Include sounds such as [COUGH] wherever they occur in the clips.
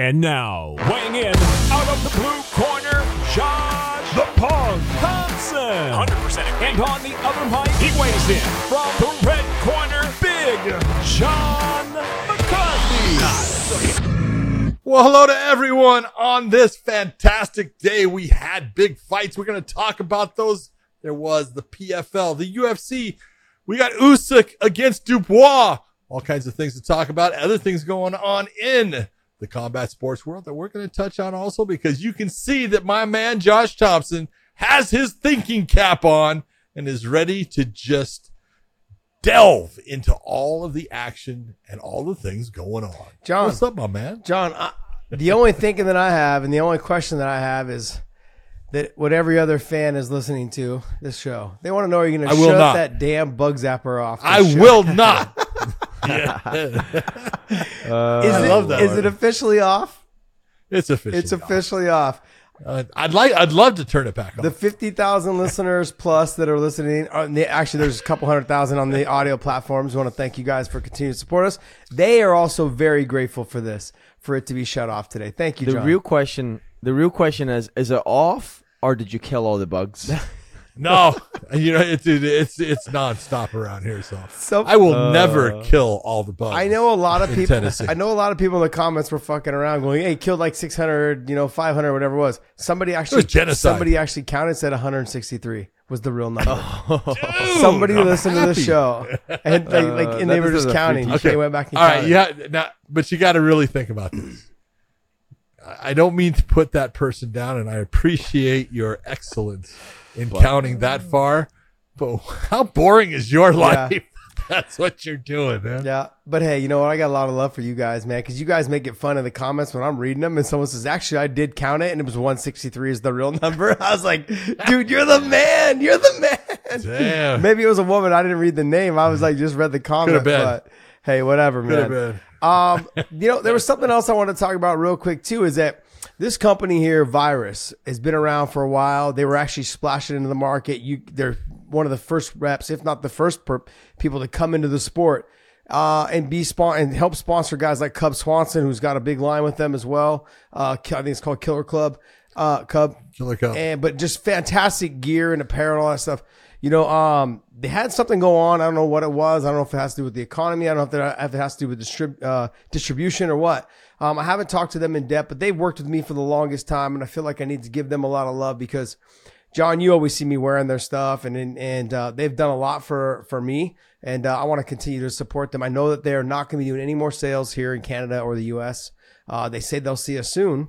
And now, weighing in out of the blue corner, Josh the Punk Thompson. 100% And on the other mic, he weighs in from the red corner, Big John McCarthy. Well, hello to everyone on this fantastic day. We had big fights. We're going to talk about those. There was the PFL, the UFC. We got Usyk against Dubois. All kinds of things to talk about. Other things going on in the combat sports world that we're going to touch on also because you can see that my man Josh Thompson has his thinking cap on and is ready to just delve into all of the action and all the things going on. John. what's up, my man? John, I, the only thinking that I have and the only question that I have is that what every other fan is listening to this show, they want to know are you going to shut that damn bug zapper off? I show? will [LAUGHS] not. [LAUGHS] Is I it, love that Is one. it officially off? It's official. It's officially off. Uh, I'd like. I'd love to turn it back on. The 50,000 listeners plus that are listening, uh, the- actually, there's a couple hundred thousand on the audio platforms. We want to thank you guys for continuing to support us. They are also very grateful for this, for it to be shut off today. Thank you, The John. real question, the real question is: Is it off, or did you kill all the bugs? [LAUGHS] no, [LAUGHS] you know it's it's it's nonstop around here. So, So- I will never kill all the bugs. I know a lot of people. Tennessee. I know a lot of people in the comments were fucking around, going, "Hey, killed like 600, you know, 500, whatever it was." Somebody actually, was genocide. somebody actually counted, said 163 was the real number. Dude, somebody I'm listened to the show, and like, like Uh, and they were just counting. free Okay, went back and All right, counted. yeah, now, but you got to really think about this. I I don't mean to put that person down, and I appreciate your excellence in counting that far. But how boring is your life? [LAUGHS] That's what you're doing, man. Yeah, but hey, you know what? I got a lot of love for you guys, man, because you guys make it fun in the comments when I'm reading them, and someone says, "Actually, I did count it, and it was 163 is the real number." [LAUGHS] I was like, "Dude, you're the man! You're the man!" Damn. [LAUGHS] Maybe it was a woman. I didn't read the name. I was like, just read the comment. But hey, whatever, man. Um, you know, there was something else I want to talk about real quick too. Is that this company here, Virus, has been around for a while. They were actually splashing into the market. You, they're one of the first reps, if not the first per- people to come into the sport. Uh, and be spon- and help sponsor guys like Cub Swanson, who's got a big line with them as well. Uh, I think it's called Killer Club, uh, Cub Killer Cup. and but just fantastic gear and apparel, and all that stuff. You know, um, they had something go on. I don't know what it was. I don't know if it has to do with the economy. I don't know if, if it has to do with distrib- uh, distribution or what. Um, I haven't talked to them in depth, but they've worked with me for the longest time, and I feel like I need to give them a lot of love because, John, you always see me wearing their stuff, and and, and uh, they've done a lot for for me, and uh, I want to continue to support them. I know that they're not going to be doing any more sales here in Canada or the U.S. Uh, they say they'll see us soon,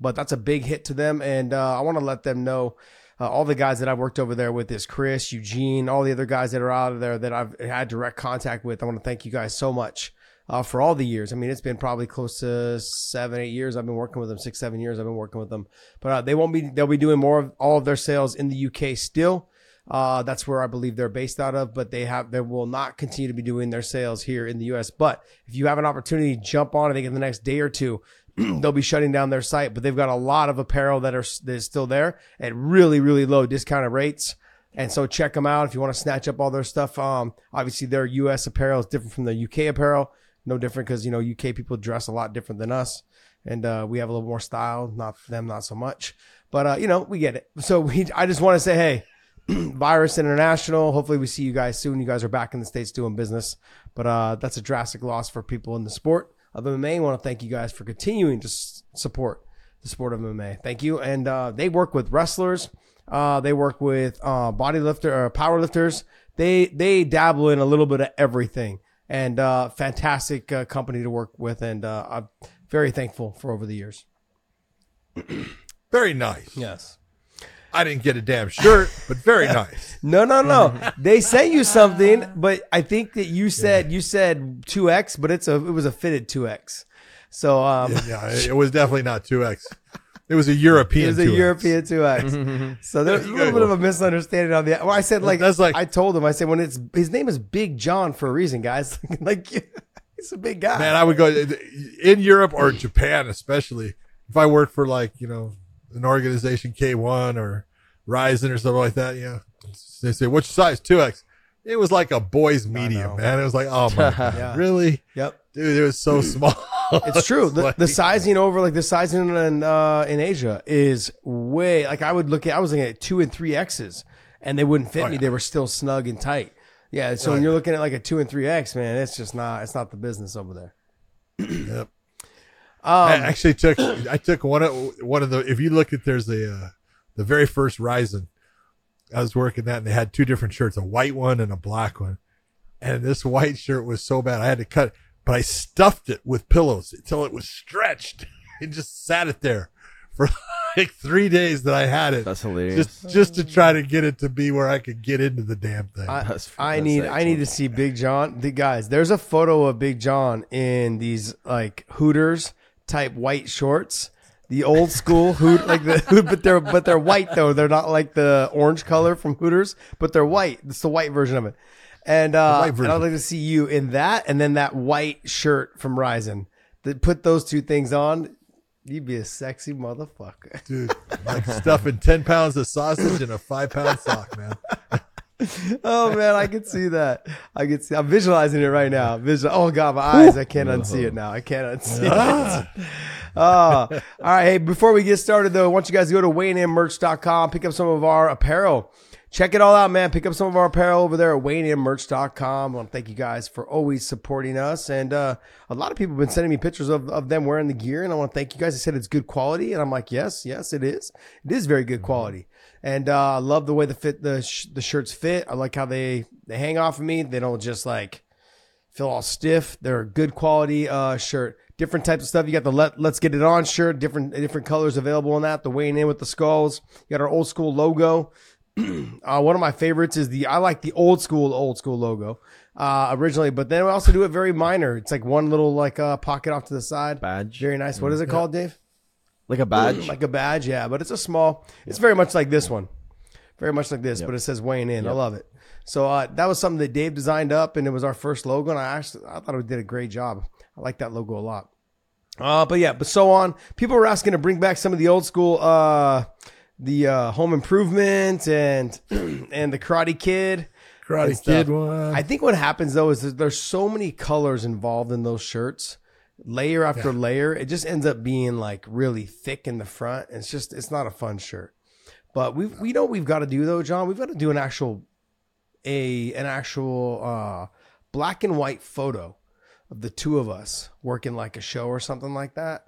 but that's a big hit to them. And uh, I want to let them know uh, all the guys that I've worked over there with is Chris, Eugene, all the other guys that are out of there that I've had direct contact with. I want to thank you guys so much uh, for all the years. I mean, it's been probably close to seven, eight years. I've been working with them, six, seven years. I've been working with them, but uh, they won't be. They'll be doing more of all of their sales in the UK still. Uh, that's where I believe they're based out of, but they have they will not continue to be doing their sales here in the US. But if you have an opportunity, jump on. I think in the next day or two, [CLEARS THROAT] they'll be shutting down their site, but they've got a lot of apparel that are that is still there at really really low discounted rates. And so check them out if you want to snatch up all their stuff. Um, obviously their U.S. apparel is different from the UK apparel. No different because you know UK people dress a lot different than us, and uh, we have a little more style. Not them, not so much. But uh, you know we get it. So we, I just want to say, hey, [CLEARS THROAT] Virus International. Hopefully we see you guys soon. You guys are back in the states doing business. But uh, that's a drastic loss for people in the sport of MMA. I want to thank you guys for continuing to s- support the sport of MMA. Thank you. And uh, they work with wrestlers. Uh, they work with uh, body lifter or power lifters. They they dabble in a little bit of everything. And uh, fantastic uh, company to work with. And uh, I'm very thankful for over the years. [CLEARS THROAT] Very nice. Yes. I didn't get a damn shirt, but very [LAUGHS] nice. No, no, no. [LAUGHS] they sent you something, but I think that you said you said two X, but it's a it was a fitted two X. So um, Yeah, it it was definitely not two X. [LAUGHS] It was a European. it was a 2X. European two X. [LAUGHS] so there's a little bit of a misunderstanding on the. Well, I said like That's like- I told him I said when it's his name is Big John for a reason, guys. [LAUGHS] like [LAUGHS] he's a big guy. Man, I would go in Europe or Japan, especially if I worked for like you know an organization K one or Rizin or something like that. You know, they say which size two X. It was like a boy's medium, man. It was like, oh my god, Yeah. really? Yep. Dude, it was so small. It's [LAUGHS] true. The, the sizing over like the sizing in uh, in Asia is way like I would look at. I was looking at two and three X's, and they wouldn't fit Oh, me. yeah. They were still snug and tight. Yeah. So Oh, when yeah. you're looking at like a two and three X, man, it's just not. It's not the business over there. [CLEARS THROAT] Yep. Um, I actually took [COUGHS] I took one of one of the if you look at there's a uh, the very first Rizin, I was working that and they had two different shirts, a white one and a black one. And this white shirt was so bad I had to cut but I stuffed it with pillows until it was stretched [LAUGHS] and just sat it there for [LAUGHS] like three days that I had it. That's hilarious. just just to try to get it to be where I could get into the damn thing. I, That's- I that's need I need to excellent. see Big John. The guys, there's a photo of Big John in these like Hooters type white shorts. The old school hoot [LAUGHS] like the hoot, but they're but they're white though. They're not like the orange color from Hooters, but they're white. It's the white version of it. And uh and. I'd like to see you in that and then that white shirt from Rizin. That put those two things on, you'd be a sexy motherfucker. [LAUGHS] Dude, like stuffing ten pounds of sausage in a five pound sock, man. [LAUGHS] Oh man, I can see that. I can see. I'm visualizing it right now. Visual. Oh god, my eyes. I can't unsee it now. I can't unsee it. Oh, [LAUGHS] all right. Hey, before we get started though, I want you guys to go to WeighingInMerch.com, pick up some of our apparel. Check it all out, man. Pick up some of our apparel over there at WeighingInMerch.com. I want to thank you guys for always supporting us. And uh, a lot of people have been sending me pictures of, of them wearing the gear, and I want to thank you guys. They said it's good quality, and I'm like, yes, yes, it is. It is very good quality. And uh, I love the way the fit the sh- the shirts fit. I like how they they hang off of me. They don't just like feel all stiff. They're a good quality uh, shirt. Different types of stuff. You got the let Let's Get It On shirt. Different different colors available on that. The weighing in with the skulls. You got our old school logo. [CLEARS THROAT] uh, one of my favorites is the I like the old school old school logo uh, originally, but then we also do it very minor. It's like one little like uh, pocket off to the side. Badge. Very nice. What is it called, Dave? like a badge. [CLEARS THROAT] Like a badge, yeah. But it's a small. It's very much like this one, very much like this, but it says weighing in. I love it. So uh, that was something that Dave designed up, and it was our first logo. And I actually I thought we did a great job. I like that logo a lot. Uh, but yeah, but so on. People were asking to bring back some of the old school, uh, the uh, Home Improvement and [CLEARS THROAT] and the Karate Kid. Karate. Kid one. I think what happens though is that there's so many colors involved in those shirts, layer after layer. It just ends up being like really thick in the front. It's just it's not a fun shirt. But we we know what we've got to do though, John. We've got to do an actual a an actual uh, black and white photo of the two of us working like a show or something like that.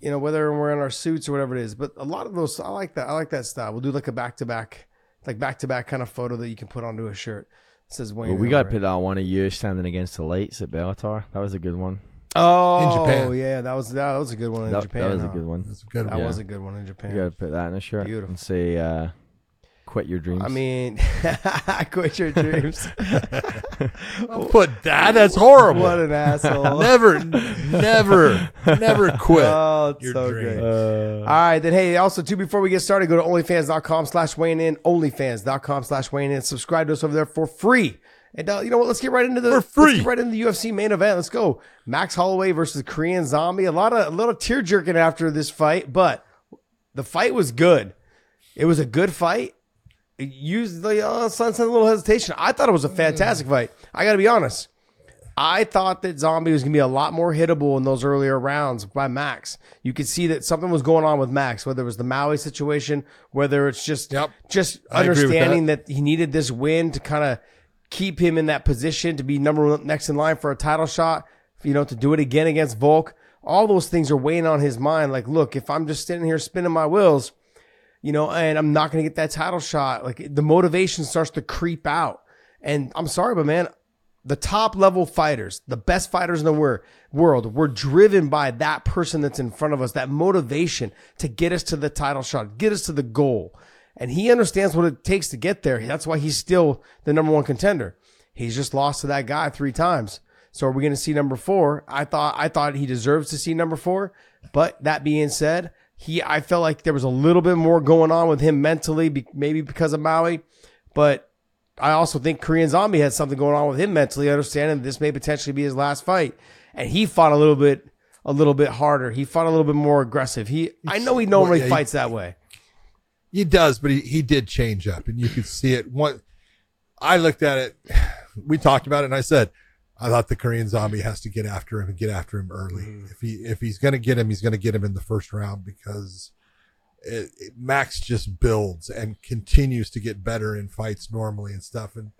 You know, whether we're in our suits or whatever it is. But a lot of those, I like that. I like that style. We'll do like a back to back, like back to back kind of photo that you can put onto a shirt. It says Wayne. Well, we got to put out one of you standing against the lights at Bellator. That was a good one. Oh, Japan. yeah, that was that was a good one in That, Japan. that was a good one. That's a good That one. was a good one in Japan. You Japan. got to put that in a shirt Beautiful. and say, uh, "Quit your dreams." I mean, [LAUGHS] quit your dreams. Don't [LAUGHS] put that. That's horrible. what an asshole. [LAUGHS] never, never, never quit. Oh, it's your so dream. great. Uh, All right, then hey, also too before we get started, go to onlyfans.com slash weighing in, onlyfans.com slash weighing in. Subscribe to us over there for free. And uh, you know what? Let's get right into the For free. Let's get right into the UFC main event. Let's go. Max Holloway versus Korean Zombie. A lot of a little tear jerking after this fight, but the fight was good. It was a good fight. The uh, sun a little hesitation. I thought it was a fantastic fight. I got to be honest. I thought that Zombie was going to be a lot more hittable in those earlier rounds by Max. You could see that something was going on with Max, whether it was the Maui situation, whether it's just Yep. just I understanding that. he needed this win to kind of keep him in that position to be number one next in line for a title shot, you know, to do it again against Volk. All those things are weighing on his mind. Like, look, if I'm just sitting here spinning my wheels, you know, and I'm not going to get that title shot. Like the motivation starts to creep out. And I'm sorry, but man, the top level fighters, the best fighters in the wor- world, were driven by that person that's in front of us, that motivation to get us to the title shot, get us to the goal. And he understands what it takes to get there. That's why he's still the number one contender. He's just lost to that guy three times. So are we going to see number four? I thought I thought he deserves to see number four. But that being said, he I felt like there was a little bit more going on with him mentally, maybe because of Maui. But I also think Korean Zombie had something going on with him mentally, understanding that this may potentially be his last fight. And he fought a little bit a little bit harder. He fought a little bit more aggressive. He I know he normally yeah, he- fights that way. He does, but he, he did change up, and you could see it. One, I looked at it. [SIGHS] We talked about it, and I said, I thought the Korean Zombie has to get after him and get after him early. If he if he's going to get him, he's going to get him in the first round because it, it- Max just builds and continues to get better in fights normally and stuff. And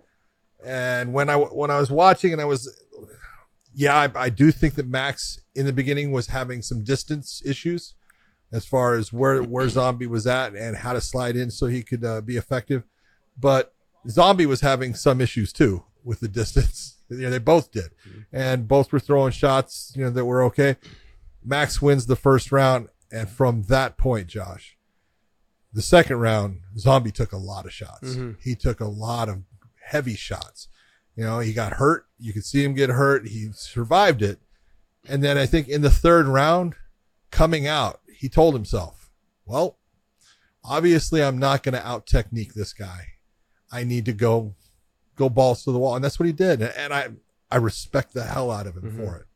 and when I when I was watching and I was, yeah, I, I do think that Max in the beginning was having some distance issues as far as where where [CLEARS THROAT] Zombie was at and how to slide in so he could uh, be effective. But Zombie was having some issues too with the distance. You know, they both did, mm-hmm. and both were throwing shots. You know that were okay. Max wins the first round, and from that point, Josh, the second round, Zombie took a lot of shots. Mm-hmm. He took a lot of heavy shots. You know, he got hurt. You could see him get hurt. He survived it. And then I think in the third round, coming out, he told himself, well, obviously I'm not going to out technique this guy. I need to go, go balls to the wall. And that's what he did. And I, I respect the hell out of him for it.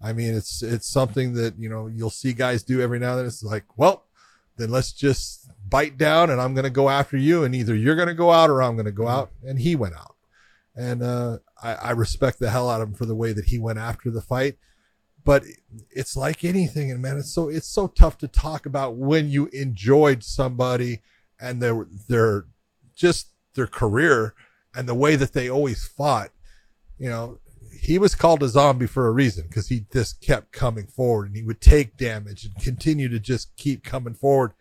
I mean, it's, it's something that, you know, you'll see guys do every now and then. It's like, well, then let's just bite down and I'm going to go after you. And either you're going to go out or I'm going to go out. And he went out. And, uh, I, I respect the hell out of him for the way that he went after the fight but it's like anything and man it's so it's so tough to talk about when you enjoyed somebody and their their just their career and the way that they always fought you know he was called a zombie for a reason because he just kept coming forward and he would take damage and continue to just keep coming forward.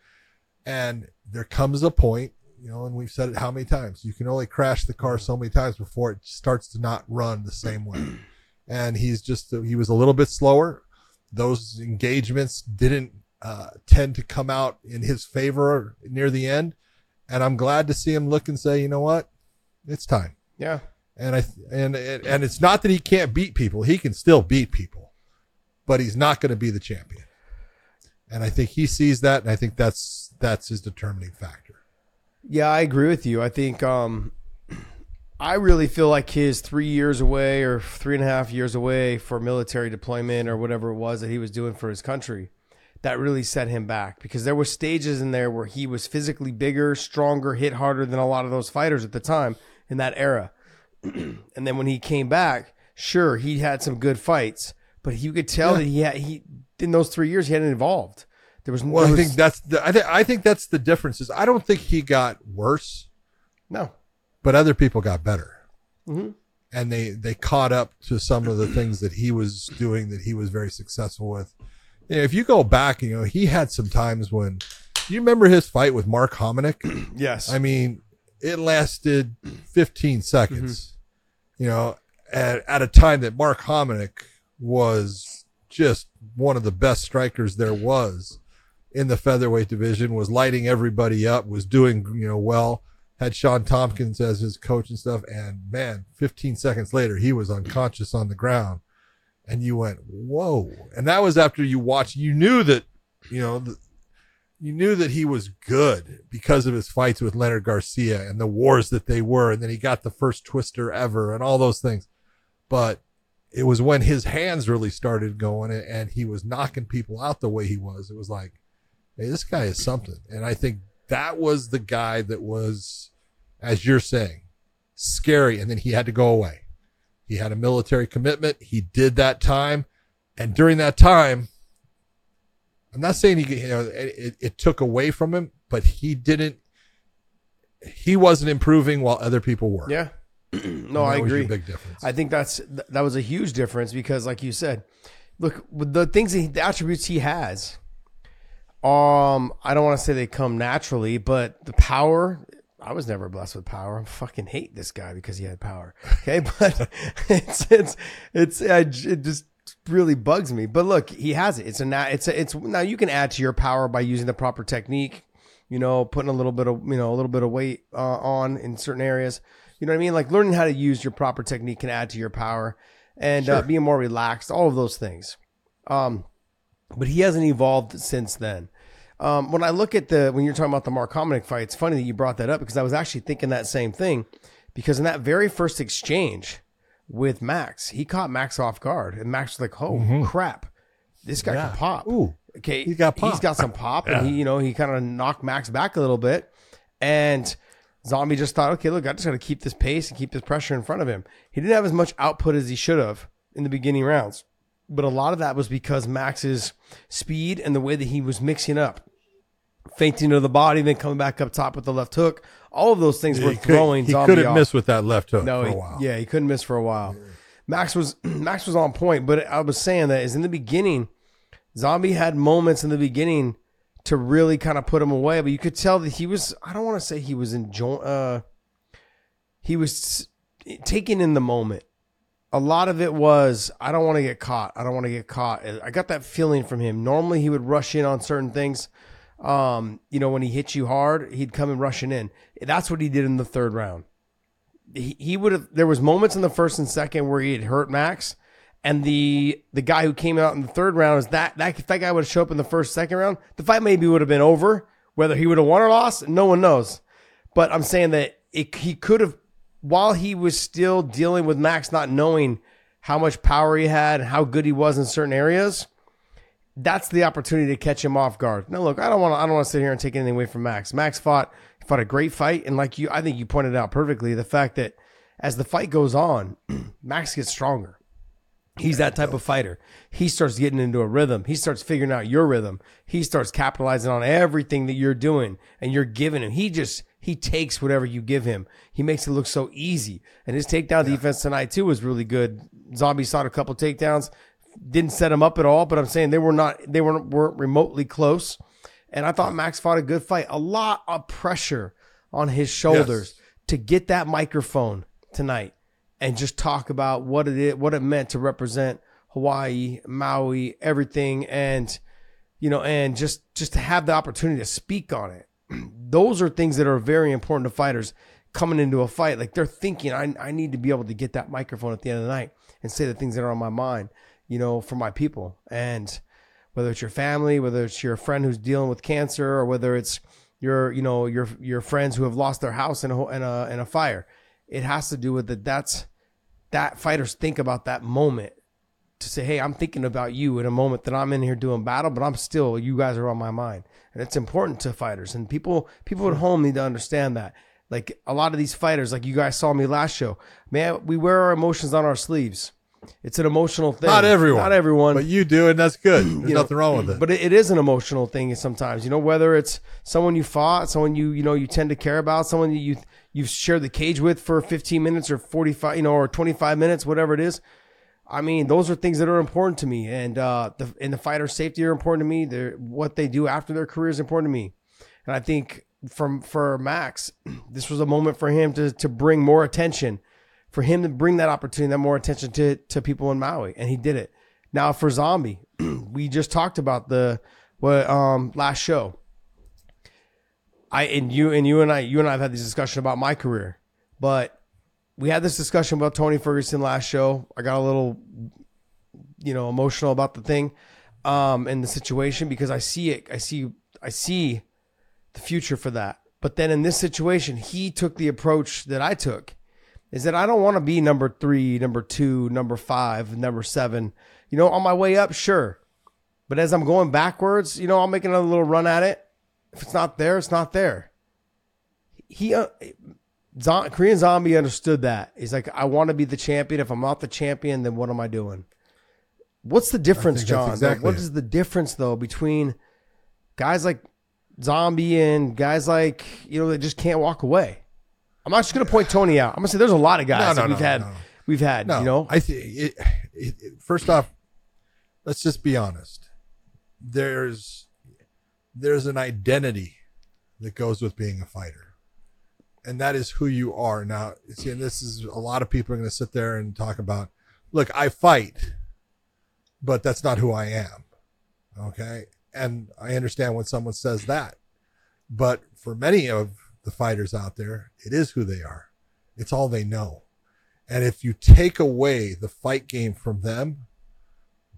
And there comes a point you know and we've said it how many times you can only crash the car so many times before it starts to not run the same way. [CLEARS THROAT] And he's just he was a little bit slower. Those engagements didn't uh, tend to come out in his favor near the end, and I'm glad to see him look and say, you know what, it's time. Yeah. And I and and it's not that he can't beat people; he can still beat people, but he's not going to be the champion. And I think he sees that, and I think that's that's his determining factor. Yeah, I agree with you. I think um, I really feel like his three years away or three and a half years away for military deployment or whatever it was that he was doing for his country, that really set him back because there were stages in there where he was physically bigger, stronger, hit harder than a lot of those fighters at the time in that era. [CLEARS THROAT] and then when he came back, sure, he had some good fights, but you could tell Yeah. that he had, he in those three years he hadn't evolved. There was Well, there I think that's the I, th- I think that's the difference. Is I don't think he got worse. no. but other people got better Mm-hmm. and they they caught up to some of the things that he was doing that he was very successful with you know, if you go back you know he had some times when you remember his fight with mark hominick [CLEARS THROAT] Yes. i mean it lasted 15 seconds mm-hmm. you know at, at a time that mark hominick was just one of the best strikers there was in the featherweight division was lighting everybody up was doing you know well had Shawn Tompkins as his coach and stuff. And man, 15 seconds later, he was unconscious on the ground. And you went, whoa. And that was after you watched, you knew that, you know, the, you knew that he was good because of his fights with Leonard Garcia and the wars that they were. And then he got the first twister ever and all those things. But it was when his hands really started going and- he was knocking people out the way he was. It was like, hey, this guy is something. And I think that was the guy that was, as you're saying, scary. And then he had to go away. He had a military commitment. He did that time. And during that time, I'm not saying he, you know, it, it, took away from him, but he didn't, he wasn't improving while other people were. Yeah. [CLEARS THROAT] no, I that was your agree. big difference. I think that's that was a huge difference because, like you said, look the things, he, the attributes he has. Um, I don't want to say they come naturally, but the power. I was never blessed with power. I fucking hate this guy because he had power. Okay, [LAUGHS] but it's it's it's I, it just really bugs me. But look, he has it. It's a na- it's a, it's now you can add to your power by using the proper technique. You know, putting a little bit of you know a little bit of weight uh, on in certain areas. You know what I mean? Like learning how to use your proper technique can add to your power, and uh, being more relaxed. All of those things. Um, but he hasn't evolved since then. Um, when I look at the when you're talking about the Mark Hominick fight, it's funny that you brought that up because I was actually thinking that same thing. Because in that very first exchange with Max, he caught Max off guard, and Max was like, "Oh mm-hmm. crap, this guy can pop." Ooh. okay, he's got He's pop. got some pop, and he, you know, he kind of knocked Max back a little bit, and Zombie just thought, okay, look, I just got to keep this pace and keep this pressure in front of him. He didn't have as much output as he should have in the beginning rounds, but a lot of that was because Max's speed and the way that he was mixing up, feinting to the body, then coming back up top with the left hook. All of those things were he could, throwing he couldn't off. miss with that left hook No, for a he- while. yeah, he couldn't miss for a while. Max was [CLEARS THROAT] Max was on point, but I was saying that is in the beginning, Zombie had moments in the beginning to really kind of put him away, but you could tell that he was. I don't want to say he was enjoying. Uh, he was taking in the moment. A lot of it was I don't want to get caught. I don't want to get caught. I got that feeling from him. Normally he would rush in on certain things. Um, you know, when he hit you hard, he'd come and rushing in. That's what he did in the third round. He, he would have there was moments in the first and second where he had hurt Max and the the guy who came out in the third round is that that if that guy would have showed up in the first second round the fight maybe would have been over. Whether he would have won or lost no one knows. But I'm saying that it, he could have while he was still dealing with Max not knowing how much power he had and how good he was in certain areas that's the opportunity to catch him off guard. Now, look, I don't want to. I don't want to sit here and take anything away from Max. Max fought fought a great fight, and like you, I think you pointed out perfectly the fact that as the fight goes on, [CLEARS THROAT] Max gets stronger. He's that type of fighter. He starts getting into a rhythm. He starts figuring out your rhythm. He starts capitalizing on everything that you're doing and you're giving him. He just he takes whatever you give him. He makes it look so easy. And his takedown defense tonight too was really good. Zombie sought a couple takedowns, didn't set him up at all. But I'm saying they were not they weren't weren't remotely close. And I thought Max fought a good fight. A lot of pressure on his shoulders to get that microphone tonight and just talk about what it is, what it meant to represent Hawaii, Maui, everything, and you know, and just just to have the opportunity to speak on it. [CLEARS THROAT] Those are things that are very important to fighters coming into a fight. Like they're thinking, I I need to be able to get that microphone at the end of the night and say the things that are on my mind, you know, for my people. And whether it's your family, whether it's your friend who's dealing with cancer, or whether it's your you know your your friends who have lost their house in a in a in a fire, it has to do with that. That's that fighters think about that moment to say, hey, I'm thinking about you in a moment that I'm in here doing battle, but I'm still you guys are on my mind, and it's important to fighters and people people at home need to understand that. Like a lot of these fighters, like you guys saw me last show, man, we wear our emotions on our sleeves. It's an emotional thing. Not everyone. Not everyone. But you do, and that's good. There's You know, nothing wrong with it. But it, it is an emotional thing sometimes, you know, whether it's someone you fought, someone you, you know, you tend to care about, someone that you, you've shared the cage with for 15 minutes or 45, you know, or 25 minutes, whatever it is. I mean, those are things that are important to me. And, uh, the, and the fighter's safety are important to me. They're, what they do after their career is important to me. And I think from, for Max, [CLEARS THROAT] this was a moment for him to, to bring more attention for him to bring that opportunity, that more attention to, to people in Maui, and he did it. Now for Zombie, [CLEARS THROAT] we just talked about the what um last show. I and you and you and I you and I have had this discussion about my career, but we had this discussion about Tony Ferguson last show. I got a little, you know, emotional about the thing, um, and the situation because I see it. I see I see the future for that. But then in this situation, he took the approach that I took is that I don't want to be number three, number two, number five, number seven. You know, on my way up, sure. But as I'm going backwards, you know, I'll make another little run at it. If it's not there, it's not there. He, uh, Korean Zombie understood that. He's like, I want to be the champion. If I'm not the champion, then what am I doing? What's the difference, John? exactly what it. is the difference though between guys like Zombie and guys like you know that just can't walk away? I'm not just gonna point Tony out. I'm gonna say there's a lot of guys No, no, that we've no, had. We've had, No, you know, I think first off, let's just be honest. There's there's an identity that goes with being a fighter, and that is who you are. Now, see, and this is a lot of people are going to sit there and talk about. Look, I fight, but that's not who I am. Okay, and I understand when someone says that, but for many of the fighters out there, it is who they are. It's all they know. And if you take away the fight game from them,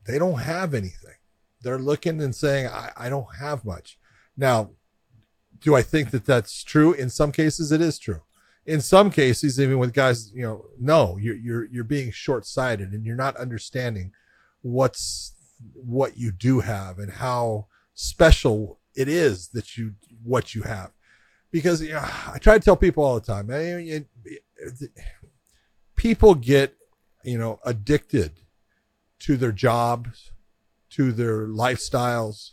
they don't have anything. They're looking and saying, I, I don't have much. Now, do I think that that's true? In some cases, it is true. In some cases, even with guys, you know, no, you're, you're, you're being short sighted and you're not understanding what's, what you do have and how special it is that you, what you have because you know, I try to tell people all the time, people get, you know, addicted to their jobs, to their lifestyles,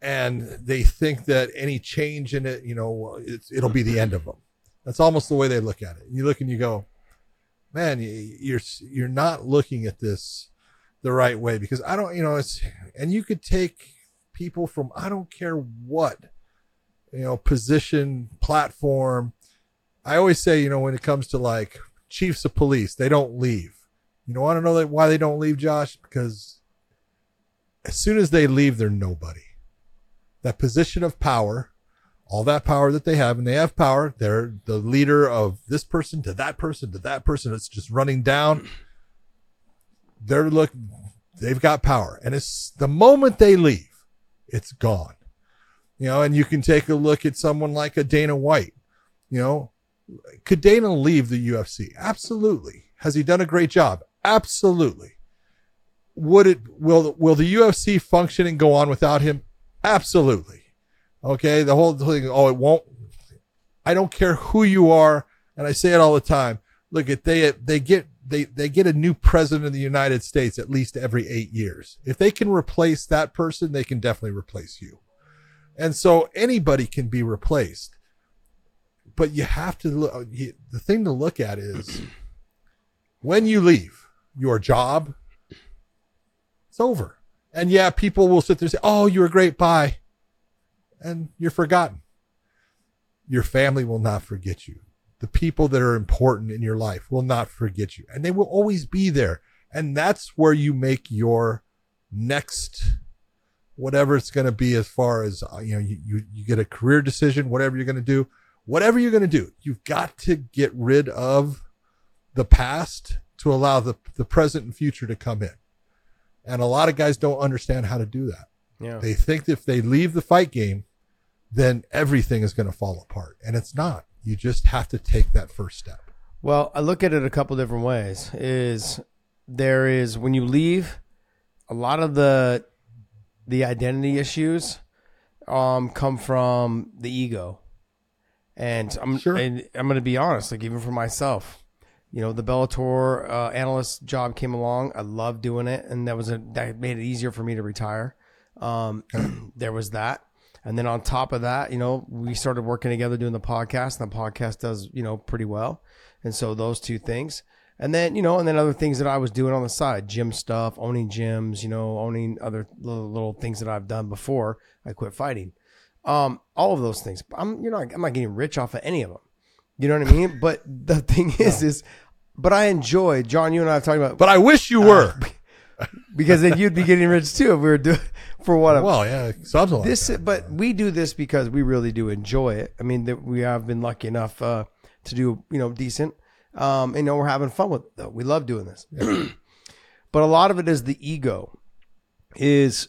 and they think that any change in it, you know, it'll be the end of them. That's almost the way they look at it. You look and you go, man, you- you're you're not looking at this the right way because I don't, you know, it's and you could take people from I don't care what, you know, position, platform. I always say, you know, when it comes to like chiefs of police, they don't leave. You know, I don't know why they don't leave, Josh, because as soon as they leave, they're nobody. That position of power, all that power that they have, and they have power, they're the leader of this person to that person to that person. It's just running down. They're look, they've got power, and it's the moment they leave, it's gone. You know, and you can take a look at someone like a Dana White. You know, could Dana leave the UFC? Absolutely. Has he done a great job? Absolutely. Would it will will the UFC function and go on without him? Absolutely. Okay, the whole thing. Oh, it won't. I don't care who you are, and I say it all the time. Look at they they get they they get a new president of the United States at least every eight years. If they can replace that person, they can definitely replace you. And so anybody can be replaced, but you have to look. The thing to look at is [CLEARS THROAT] when you leave your job, it's over. And yeah, people will sit there and say, "Oh, you were a great, bye," and you're forgotten. Your family will not forget you. The people that are important in your life will not forget you, and they will always be there. And that's where you make your next whatever it's going to be as far as uh, you know you, you you get a career decision whatever you're going to do whatever you're going to do you've got to get rid of the past to allow the the present and future to come in. And a lot of guys don't understand how to do that. Yeah. they think if they leave the fight game then everything is going to fall apart. And it's not. You just have to take that first step. Well, I look at it a couple different ways. Is there is when you leave, a lot of the the identity issues um come from the ego. And I'm Sure. and I'm going to be honest, like even for myself, you know, the Bellator uh, analyst job came along. I loved doing it, and that was a that made it easier for me to retire. Um, [CLEARS THROAT] there was that, and then on top of that, you know, we started working together doing the podcast, and the podcast does you know pretty well, and so those two things, and then you know, and then other things that I was doing on the side, gym stuff, owning gyms, you know, owning other little, little things that I've done before I quit fighting, um, all of those things. I'm you're not I'm not getting rich off of any of them. You know what I mean? But the [LAUGHS] thing is, is, but I enjoy John. You and I have talked about, but i wish you were [LAUGHS] because then you'd be getting rich too if we were doing [LAUGHS] for what well yeah something like this, that. but we do this because we really do enjoy it. I mean, that we have been lucky enough uh, to do you know decent. Um, you know we're having fun with it. Though. We love doing this, [CLEARS THROAT] but a lot of it is the ego. Is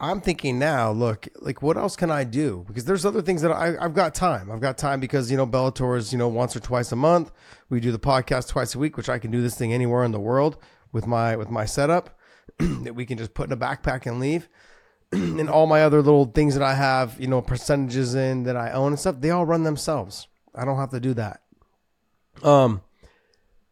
I'm thinking now, look, like what else can I do? Because there's other things that I, I've got time. I've got time because, you know, Bellator is, you know, once or twice a month. We do the podcast twice a week, which I can do this thing anywhere in the world with my, with my setup [CLEARS THROAT] that we can just put in a backpack and leave. [CLEARS THROAT] and all my other little things that I have, you know, percentages in that I own and stuff, they all run themselves. I don't have to do that. Um,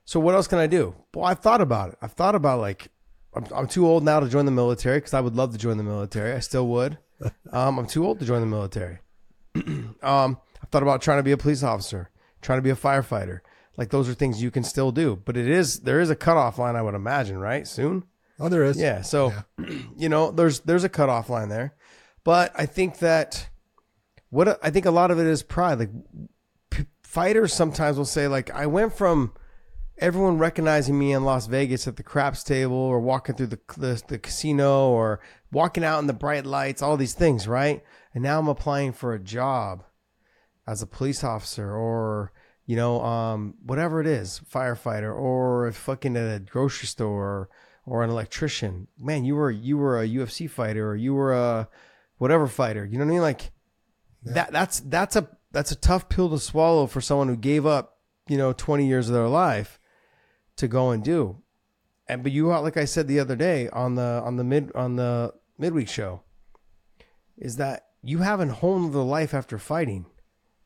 so what else can I do? Well, I've thought about it. I've thought about like, I'm, I'm too old now to join the military because I would love to join the military. I still would. [LAUGHS] Um, I'm too old to join the military. [CLEARS THROAT] um, I've thought about trying to be a police officer, trying to be a firefighter. Like those are things you can still do, but it is there is a cutoff line. I would imagine, right? Soon. oh there is Yeah. So, [CLEARS THROAT] you know, there's there's a cutoff line there, but I think that what I think a lot of it is pride. Like fighters sometimes will say, like, I went from everyone recognizing me in Las Vegas at the craps table, or walking through the the, the casino, or walking out in the bright lights, all these things, right? And now I'm applying for a job as a police officer or you know um whatever it is firefighter or fucking at a grocery store or or an electrician. Man you were you were a UFC fighter or you were a whatever fighter. You know what I mean? Like that that's that's a that's a tough pill to swallow for someone who gave up you know 20 years of their life to go and do and but you uh, like I said the other day on the on the mid on the midweek show is that you have a whole nother life after fighting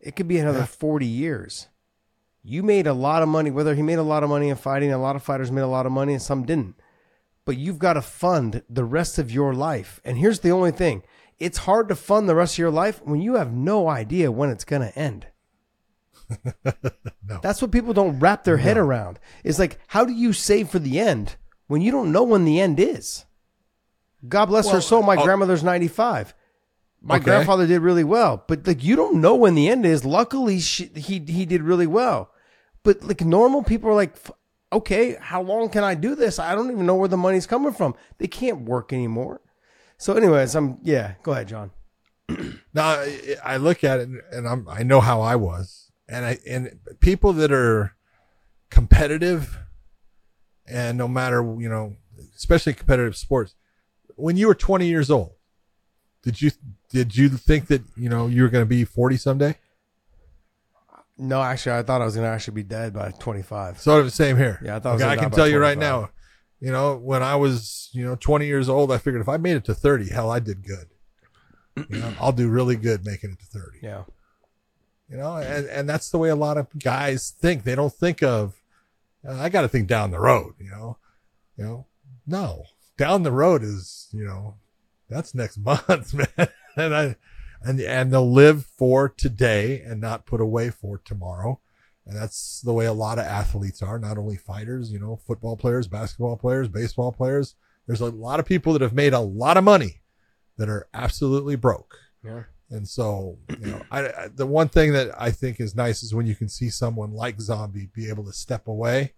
It could be another 40 years. You made a lot of money, whether he made a lot of money in fighting, a lot of fighters made a lot of money and some didn't. But you've got to fund the rest of your life. And here's the only thing it's hard to fund the rest of your life when you have no idea when it's going to end. [LAUGHS] no. That's what people don't wrap their head around. It's like, how do you save for the end when you don't know when the end is? God bless her soul. My oh- grandmother's 95. My Okay. grandfather did really well, but like you don't know when the end is. Luckily, she, he he did really well, but like normal people are like, okay, how long can I do this? I don't even know where the money's coming from. They can't work anymore. So, anyways, I'm yeah. Go ahead, John. [CLEARS THROAT] Now I, I look at it and, I'm I know how I was, and I and people that are competitive, and no matter you know, especially competitive sports, when you were 20 years old, did you did you think that you know you were going to be 40 someday? No, actually, I thought I was gonna actually be dead by 25. So the same here. Yeah, I thought I was Okay, gonna I can tell you right now. You know, when I was you know 20 years old, I figured if I made it to 30, hell, I did good. You know, I'll do really good making it to 30. Yeah. you know and and that's the way a lot of guys think they don't think of uh, i got to think down the road you know you know no down the road is you know that's next [LAUGHS] month man and i and and they'll live for today and not put away for tomorrow and that's the way a lot of athletes are not only fighters you know football players basketball players baseball players there's a lot of people that have made a lot of money that are absolutely broke Yeah. and so, you know, I, I, the one thing that I think is nice is when you can see someone like Zombie be able to step away,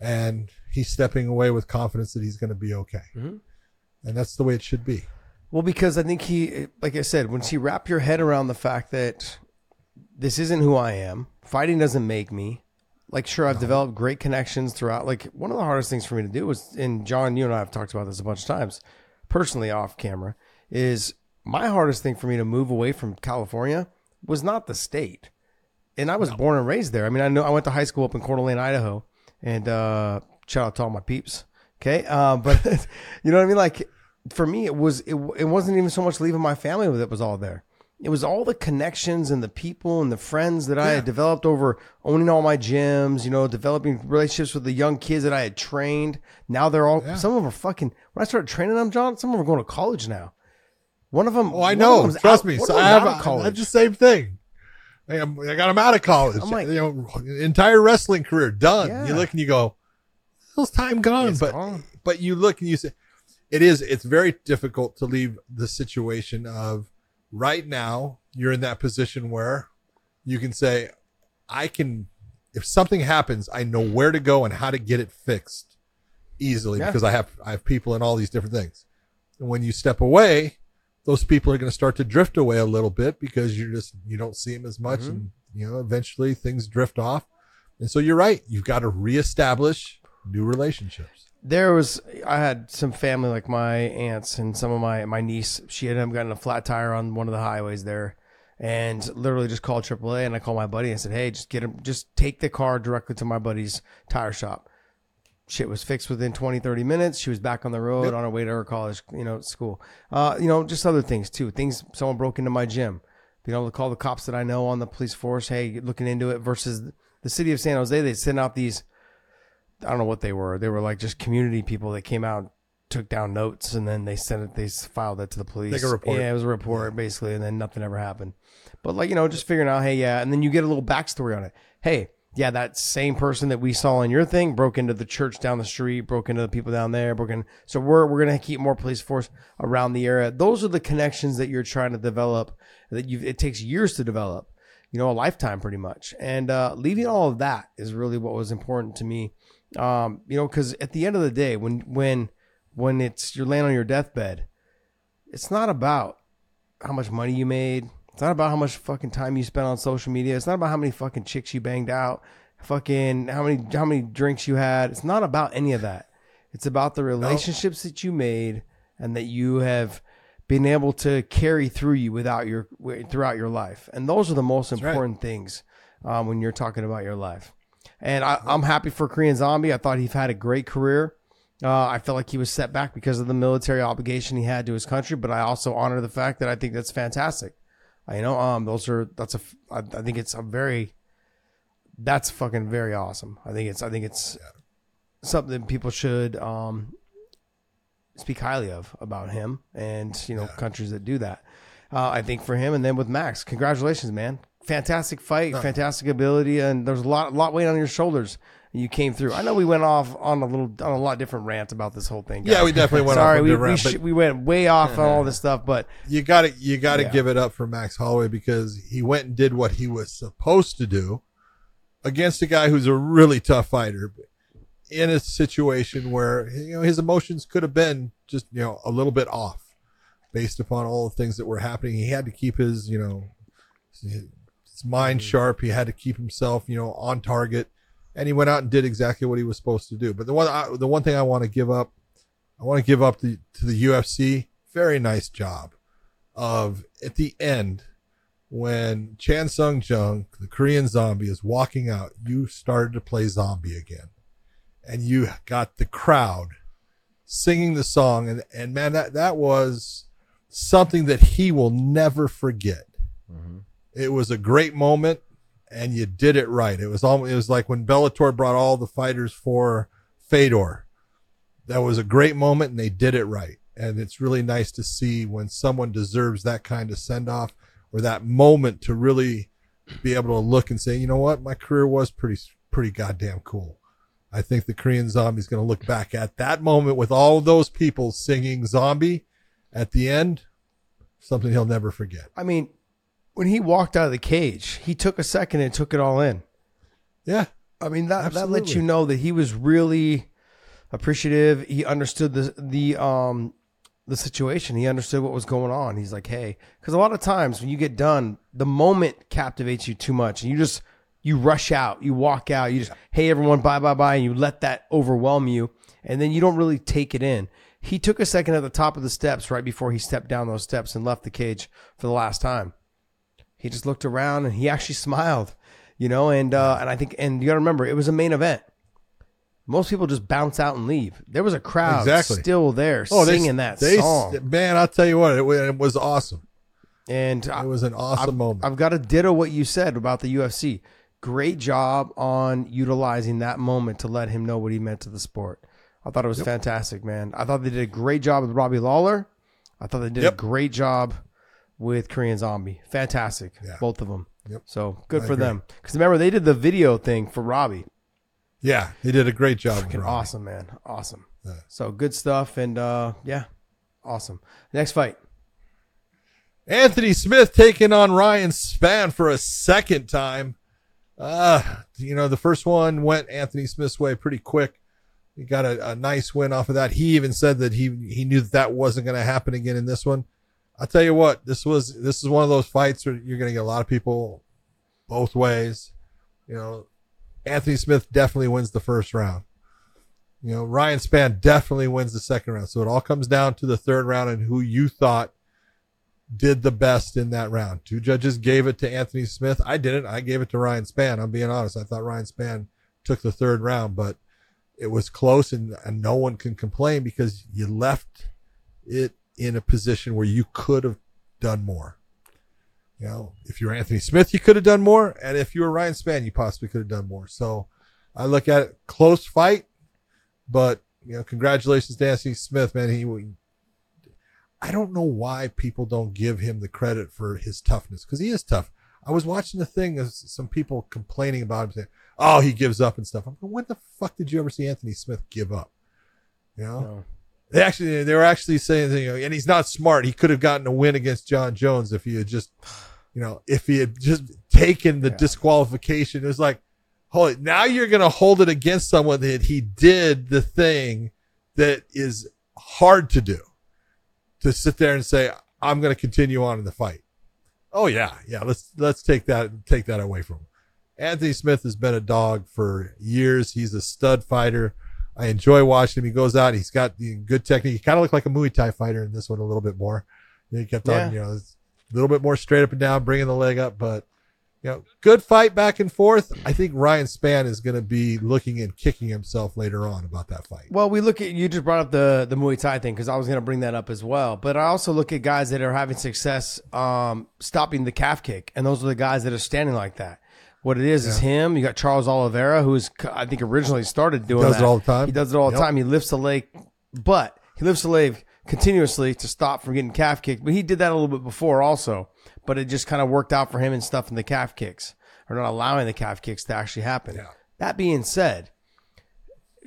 and he's stepping away with confidence that he's going to be okay, Mhm. and that's the way it should be. Well, because I think he, like I said, once you wrap your head around the fact that this isn't who I am, fighting doesn't make me. Like, sure, I've developed great connections throughout. Like, one of the hardest things for me to do was, and John, you and I have talked about this a bunch of times, personally off camera, is my hardest thing for me to move away from California was not the state. And I was born and raised there. I mean, I know I went to high school up in Coeur d'Alene, Idaho, and uh, shout out to all my peeps. Okay, uh, [LAUGHS] but you know what I mean. Like for me, it was it, it wasn't even so much leaving my family that was all there. It was all the connections and the people and the friends that I had developed over owning all my gyms. You know, developing relationships with the young kids that I had trained. Now they're all some of them are fucking. When I started training them, John, some of them are going to college now. One of them. Oh, I know. Trust me. So I have, I have the same thing. I, am- um, I got him out of college. I'm like- you know, entire wrestling career done. Yeah. You look and you go, "How's time gone?" It's but gone. but you look and you say, "It is. It's very difficult to leave the situation of right now. You're in that position where you can say, I can. If something happens, I know where to go and how to get it fixed easily Yeah. because I have I have people in all these different things. And when you step away, those people are going to start to drift away a little bit because you're just you don't see them as much, Mm-hmm. and you know eventually things drift off. And so you're right. You've got to reestablish new relationships. There was I had some family like my aunts and some of my my niece. She had gotten a flat tire on one of the highways there, and literally just called AAA. And I called my buddy and said, "Hey, just get him, just take the car directly to my buddy's tire shop." Shit was fixed within 20, 30 minutes. She was back on the road on her way to her college, you know, school. Uh, you know, just other things too. Things someone broke into my gym. Being able to call the cops that I know on the police force, hey, looking into it. Versus the city of San Jose, they send out these I don't know what they were. They were like just community people that came out, took down notes, and then they sent it. They filed it to the police. Like a report. Yeah, it was a report basically, and then nothing ever happened. But like you know, just figuring out, hey, yeah, and then you get a little backstory on it. Hey, yeah, that same person that we saw in your thing broke into the church down the street, broke into the people down there, broke in. So we're we're gonna keep more police force around the area. Those are the connections that you're trying to develop. That you it takes years to develop. You know, a lifetime pretty much. And uh, leaving all of that is really what was important to me um, you know, because at the end of the day, when when when it's you're laying on your deathbed, it's not about how much money you made. It's not about how much fucking time you spent on social media. It's not about how many fucking chicks you banged out, fucking how many how many drinks you had. It's not about any of that. It's about the relationships that you made and that you have been able to carry through you without your throughout your life. And those are the most right. important things um, when you're talking about your life. And I, I'm happy for Korean Zombie. I thought he had a great career. Uh, I felt like he was set back because of the military obligation he had to his country, but I also honor the fact that I think that's fantastic. You know, um, those are that's a. I, I think it's a very. That's fucking very awesome. I think it's. I think it's something people should um speak highly of about him and you know countries that do that. Uh, I think for him and then with Max, congratulations, man! Fantastic fight, fantastic ability, and there's a lot, lot weight on your shoulders. You came through. I know we went off on a little, on a lot different rant about this whole thing. Yeah, we definitely went Sorry, off we we, sh- we went way off on all this stuff, but you got to you got to Yeah. give it up for Max Holloway because he went and did what he was supposed to do against a guy who's a really tough fighter in a situation where you know his emotions could have been just you know a little bit off based upon all the things that were happening. He had to keep his you know his mind mm-hmm. sharp. He had to keep himself you know on target, and he went out and did exactly what he was supposed to do. But the one I, the one thing I want to give up I want to give up the, to the UFC. Very nice job of at the end when Chan Sung Jung, the Korean zombie, is walking out. You started to play zombie again, and you got the crowd singing the song, and and man, that that was something that he will never forget. Mm-hmm. It was a great moment, and you did it right. It was almost it was like when Bellator brought all the fighters for Fedor that was a great moment and they did it right. And it's really nice to see when someone deserves that kind of send off or that moment to really be able to look and say, you know what, my career was pretty, pretty goddamn cool. I think the Korean zombie is going to look back at that moment with all those people singing zombie at the end, something he'll never forget. I mean, when he walked out of the cage, he took a second and took it all in. Yeah. I mean that that lets you know that he was really appreciative. He understood the the um the situation. He understood what was going on. He's like, hey, because a lot of times when you get done, the moment captivates you too much, and you just you rush out, you walk out, you just hey everyone, bye bye bye, and you let that overwhelm you, and then you don't really take it in. He took a second at the top of the steps right before he stepped down those steps and left the cage for the last time he just looked around and he actually [LAUGHS] smiled, you know, and uh, and I think and you got to remember it was a main event. Most people just bounce out and leave. There was a crowd Exactly. still there Oh, they- singing that they- song, Man, I'll tell you what, it, it was awesome. and It I, was an awesome I've, moment. I've got to ditto what you said about the UFC. Great job on utilizing that moment to let him know what he meant to the sport. I thought it was fantastic, man. I thought they did a great job with Robbie Lawler. I thought they did a great job with Korean Zombie. Fantastic, Yeah. both of them. Yep. So good I for agree. them. Because remember, they did the video thing for Robbie. yeah, he did a great job. with Fucking Robbie. awesome, man. Awesome. So good stuff. And uh, yeah, awesome. Next fight. Anthony Smith taking on Ryan Spann for a second time. Uh, you know, the first one went Anthony Smith's way pretty quick. He got a, a nice win off of that. He even said that he he knew that that wasn't going to happen again in this one. I'll tell you what, this was this is one of those fights where you're going to get a lot of people both ways. You know, Anthony Smith definitely wins the first round. You know, Ryan Spann definitely wins the second round. So it all comes down to the third round and who you thought did the best in that round. Two judges gave it to Anthony Smith. I didn't. I gave it to Ryan Spann. I'm being honest. I thought Ryan Spann took the third round, but it was close and, and no one can complain because you left it in a position where you could have done more. You know, if you were Anthony Smith, you could have done more. And if you were Ryan Spann, you possibly could have done more. So I look at it close fight, but you know, congratulations to Anthony Smith, man. He, I don't know why people don't give him the credit for his toughness because he is tough. I was watching the thing of some people complaining about him saying, "Oh, he gives up and stuff." I'm like, when the fuck did you ever see Anthony Smith give up? You know, No. They actually they were actually saying, you know, and he's not smart. He could have gotten a win against Jon Jones if he had just, you know, if he had just taken the disqualification. It was like, holy, now you're gonna hold it against someone that he did the thing that is hard to do to sit there and say, I'm going to continue on in the fight. Oh yeah, yeah. Let's let's take that take that away from him. Anthony Smith has been a dog for years. He's a stud fighter. I enjoy watching him. He goes out. He's got the good technique. He kind of looked like a Muay Thai fighter in this one a little bit more. He kept on, you know, a little bit more straight up and down, bringing the leg up. But you know, good fight back and forth. I think Ryan Spann is going to be looking and kicking himself later on about that fight. Well, we look at you just brought up the the Muay Thai thing because I was going to bring that up as well. But I also look at guys that are having success um, stopping the calf kick, and those are the guys that are standing like that. What it is is him. You got Charles Oliveira, who's I think originally started doing does it that. all the time. He does it all the Yep. time. He lifts the leg, but he lifts the leg continuously to stop from getting calf kicked. But he did that a little bit before also. But it just kind of worked out for him and stuff in the calf kicks or not allowing the calf kicks to actually happen. Yeah. That being said,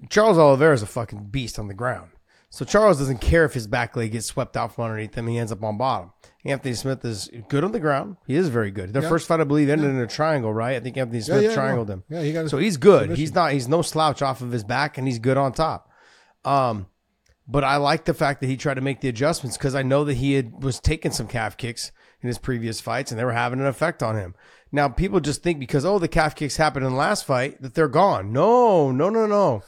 Charles Oliveira is a fucking beast on the ground. So Charles doesn't care if his back leg gets swept out from underneath him. He ends up on bottom. Anthony Smith is good on the ground. He is very good. Their first fight, I believe, ended in a triangle, right? I think Anthony Smith yeah, triangled no. him. Yeah, he got so he's good. submission. He's not. He's no slouch off of his back, and he's good on top. Um, but I like the fact that he tried to make the adjustments because I know that he had was taking some calf kicks in his previous fights, and they were having an effect on him. Now people just think because oh the calf kicks happened in the last fight that they're gone. No, no, no, no.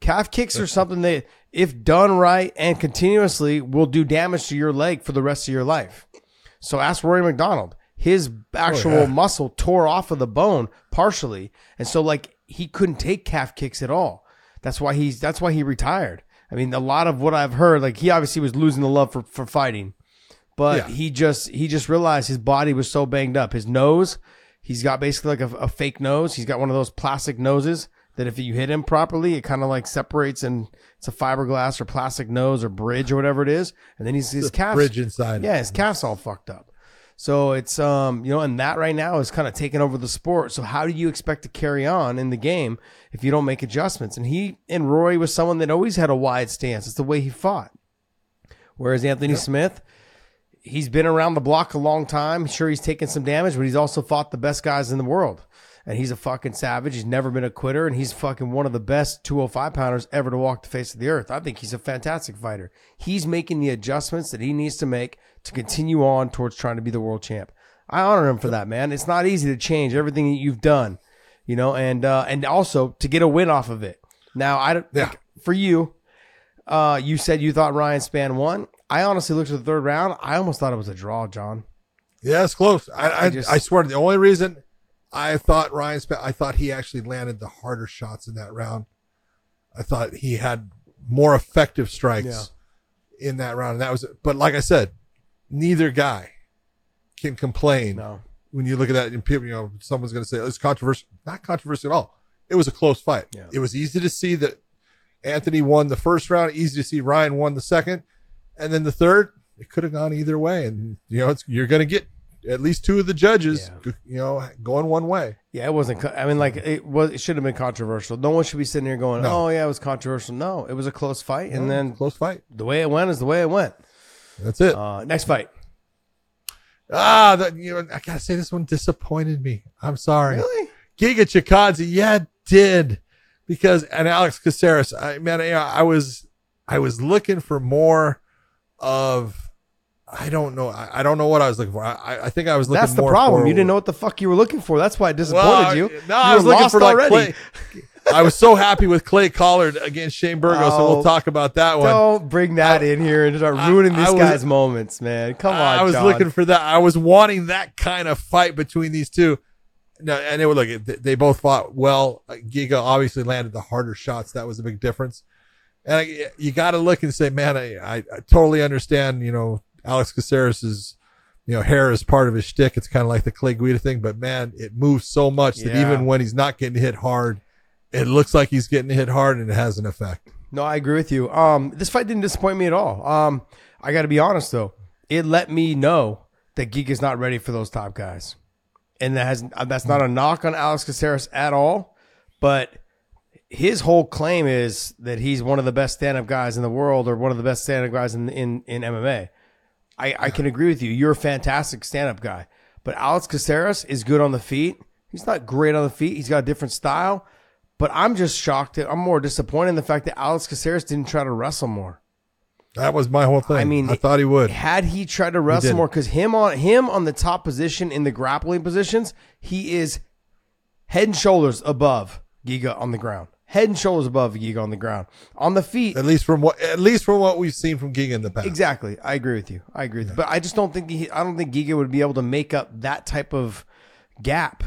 Calf kicks are something that, if done right and continuously, will do damage to your leg for the rest of your life. So ask Rory MacDonald. His actual oh, yeah. muscle tore off of the bone partially, and so like he couldn't take calf kicks at all. That's why he's that's why he retired. I mean, a lot of what I've heard, like he obviously was losing the love for, for fighting, but Yeah. he just he just realized his body was so banged up. His nose, he's got basically like a, a fake nose. He's got one of those plastic noses that if you hit him properly, it kind of like separates and it's a fiberglass or plastic nose or bridge or whatever it is. And then he's his [LAUGHS] calf bridge inside. Yeah, his calf's all fucked up. So it's um you know, and that right now is kind of taking over the sport. So how do you expect to carry on in the game if you don't make adjustments? And he and Roy was someone that always had a wide stance. It's the way he fought. Whereas Anthony Smith, he's been around the block a long time. Sure, he's taken some damage, but he's also fought the best guys in the world. And he's a fucking savage. He's never been a quitter, and he's fucking one of the best 205 pounders ever to walk the face of the earth. I think he's a fantastic fighter. He's making the adjustments that he needs to make to continue on towards trying to be the world champ. I honor him for that, man. It's not easy to change everything that you've done, you know, and uh, and also to get a win off of it. Now, I don't. Yeah. like, for you, uh, you said you thought Ryan Spann won. I honestly looked at the third round. I almost thought it was a draw, John. Yeah, it's close. I, I, I, just- swear, the only reason I thought Ryan, Sp- I thought he actually landed the harder shots in that round. I thought he had more effective strikes in that round, and that was. But like I said, neither guy can complain No. when you look at that. And people, you know, someone's going to say oh, it's controversial. Not controversial at all. It was a close fight. Yeah. It was easy to see that Anthony won the first round. Easy to see Ryan won the second, and then the third. It could have gone either way, and you know, it's, you're going to get at least two of the judges, you know, going one way. Yeah, it wasn't. I mean, like it was. It should have been controversial. No one should be sitting here going, No. "Oh yeah, it was controversial." No, it was a close fight, and then close fight. the way it went is the way it went. That's it. Uh, next fight. ah, that, you know, I gotta say this one disappointed me. I'm sorry. Really? Giga Chikadze, yeah, it did because and Alex Caceres. I man, you know, I was I was looking for more of. I don't know. I, I don't know what I was looking for. I, I think I was looking. For that's the problem. for- You didn't know what the fuck you were looking for. That's why it disappointed Well, you. No, you I was looking for like already. Clay. I was so happy with Clay Collard against Shane Burgos, so Oh, we'll talk about that one. Don't bring that in here and start I- ruining this I was- guy's moments, man. Come on, I was John. looking for that. I was wanting that kind of fight between these two. No, and it would look. They they both fought well. Uh, Giga obviously landed the harder shots. That was a big difference. And I, you got to look and say, man, I, I, I totally understand. You know, Alex Caceres's, you know, hair is part of his shtick. It's kind of like the Clay Guida thing, but man, it moves so much that Yeah. even when he's not getting hit hard, it looks like he's getting hit hard, and it has an effect. No, I agree with you. Um, this fight didn't disappoint me at all. Um, I got to be honest though, it let me know that Geek is not ready for those top guys, and that has that's not a knock on Alex Caceres at all, but his whole claim is that he's one of the best stand-up guys in the world, or one of the best stand-up guys in in in MMA. I, I can agree with you. You're a fantastic stand-up guy, but Alex Caceres is good on the feet. He's not great on the feet. He's got a different style. But I'm just shocked. That, I'm more disappointed in the fact that Alex Caceres didn't try to wrestle more. That was my whole thing. I mean, I thought he would. Had he tried to wrestle more, because him on him on the top position in the grappling positions, he is head and shoulders above Giga on the ground. Head and shoulders above Giga on the ground. On the feet, At least from what, at least from what we've seen from Giga in the past. Exactly. I agree with you. I agree with you. But I just don't think he, I don't think Giga would be able to make up that type of gap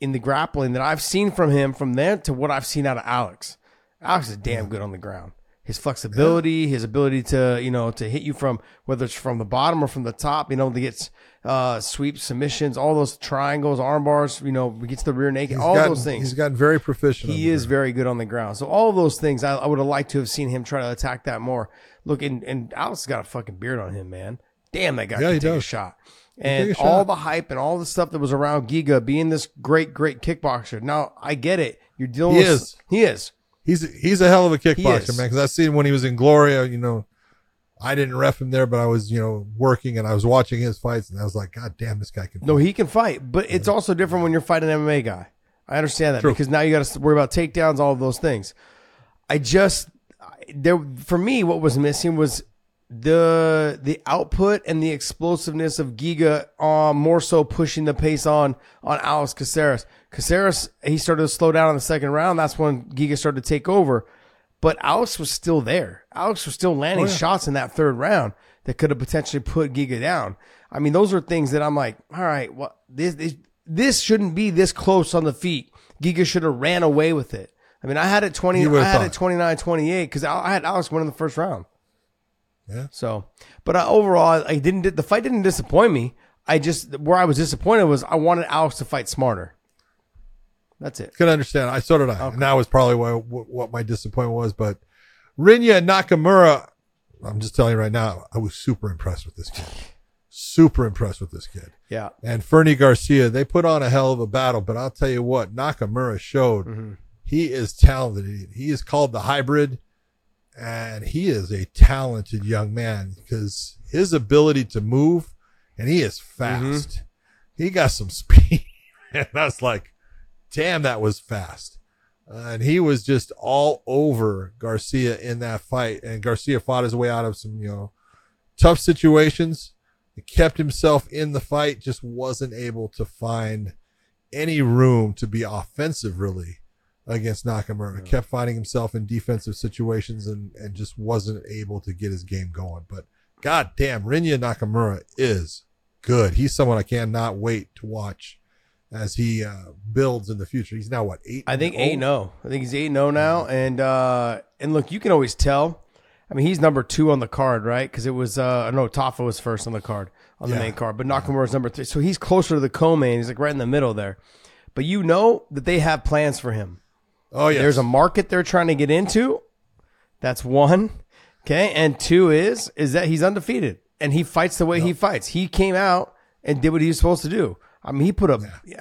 in the grappling that I've seen from him from there to what I've seen out of Alex. Alex is damn good on the ground. His flexibility, his ability to, you know, to hit you from whether it's from the bottom or from the top, you know, to get uh, sweeps, submissions, all those triangles, arm bars, you know, gets the rear naked, He's all gotten- those things. He's gotten very proficient. He is ground. very good on the ground. So all of those things, I, I would have liked to have seen him try to attack that more. Look, and, and Alex has got a fucking beard on him, man. Damn, that guy Yeah, can he take a does. shot. And a all the hype and all the stuff that was around Giga being this great, great kickboxer. Now I get it. You're dealing He with is. he is. He's he's a hell of a kickboxer, man. Because I seen when he was in Glory. You know, I didn't ref him there, but I was you know working and I was watching his fights, and I was like, God damn, this guy can. No, fight." he can fight, but it's also different when you're fighting an MMA guy. I understand that True. because now you got to worry about takedowns, all of those things. I just there for me, what was missing was the the output and the explosiveness of Giga, um, more so pushing the pace on on Alex Caceres. Caceres he started to slow down in the second round. That's when Giga started to take over, but Alex was still there. Alex was still landing Oh, yeah. shots in that third round that could have potentially put Giga down. I mean, those are things that I'm like, all right, well, this this, this shouldn't be this close on the feet. Giga should have ran away with it. I mean, I had it 20, I had thought. it 29 28 because I I had Alex winning the first round. Yeah. So, but uh, overall, I didn't. The fight didn't disappoint me. I just where I was disappointed was I wanted Alex to fight smarter. That's it. Can understand. I so did I, and that was probably what what my disappointment was. But Rinya Nakamura, I'm just telling you right now, I was super impressed with this kid. Super impressed with this kid. Yeah. And Fernie Garcia, they put on a hell of a battle, but I'll tell you what, Nakamura showed Mm-hmm. he is talented. He- He is called the hybrid, and he is a talented young man because his ability to move, and he is fast. He got some [LAUGHS] speed. and I was like, damn, that was fast. Uh, and he was just all over Garcia in that fight. And Garcia fought his way out of some, you know, tough situations. He kept himself in the fight, just wasn't able to find any room to be offensive really against Nakamura. Kept finding himself in defensive situations and, and just wasn't able to get his game going. But god damn, Rinya Nakamura is good. He's someone I cannot wait to watch as he uh, builds in the future. He's now what eight? I think eight no. I think he's eight no now, and uh, and look, you can always tell. I mean, he's number two on the card, right? Because it was uh, no Tafa was first on the card on the Yeah. main card, but Nakamura's number three, so he's closer to the co-main. He's like right in the middle there. But you know that they have plans for him. Oh yeah, There's a market they're trying to get into. That's one. Okay, and two is is that he's undefeated and he fights the way he fights. He came out and did what he was supposed to do. I mean, he put a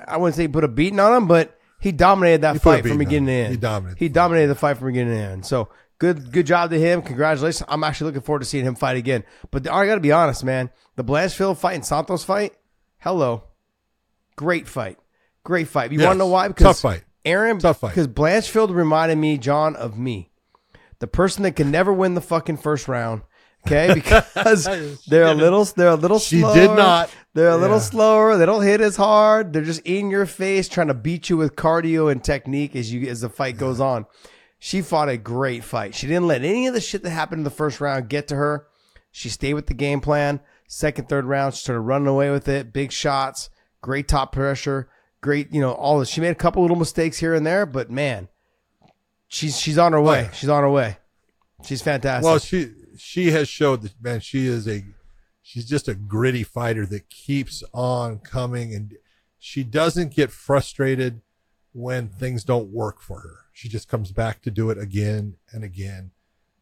I wouldn't say he put a beating on him, but he dominated that He put a fight from beating beginning to him. end. He dominated He the fight. dominated the fight from beginning to end. So good good job to him. Congratulations. I'm actually looking forward to seeing him fight again. But I got to be honest, man. The Blanchfield fight and Santos fight. Hello, great fight. Great fight. You Yes. want to know why? Because Tough fight. Aaron, Tough fight. Because Blanchfield reminded me, John, of me, the person that can never win the fucking first round. Okay, [LAUGHS] because they're a little, they're a little. She slower. did not. They're a little Yeah. slower. They don't hit as hard. They're just in your face, trying to beat you with cardio and technique as you as the fight goes on. She fought a great fight. She didn't let any of the shit that happened in the first round get to her. She stayed with the game plan. Second, third round, she started running away with it. Big shots, great top pressure, great, you know, all this. She made a couple little mistakes here and there, but man, she's she's on her way. Oh, she's on her way. She's fantastic. Well, she she has showed that man, she is a she's just a gritty fighter that keeps on coming and she doesn't get frustrated when things don't work for her. She just comes back to do it again and again.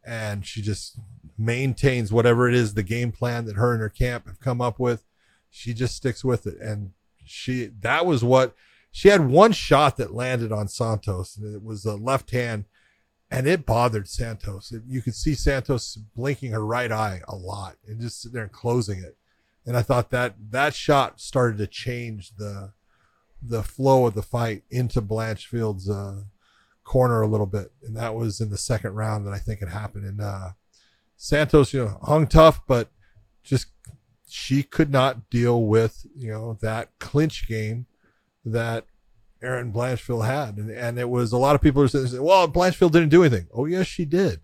And she just maintains whatever it is, the game plan that her and her camp have come up with. She just sticks with it. And she, that was what she had one shot that landed on Santos and it was a left hand and it bothered Santos. You could see Santos blinking her right eye a lot and just sitting there and closing it. And I thought that that shot started to change the the flow of the fight into Blanchfield's uh, corner a little bit, and that was in the second round that I think it happened. And uh, Santos, you know, hung tough, but just she could not deal with you know that clinch game that Erin Blanchfield had, and and it was a lot of people are saying, "Well, Blanchfield didn't do anything." Oh yes, she did.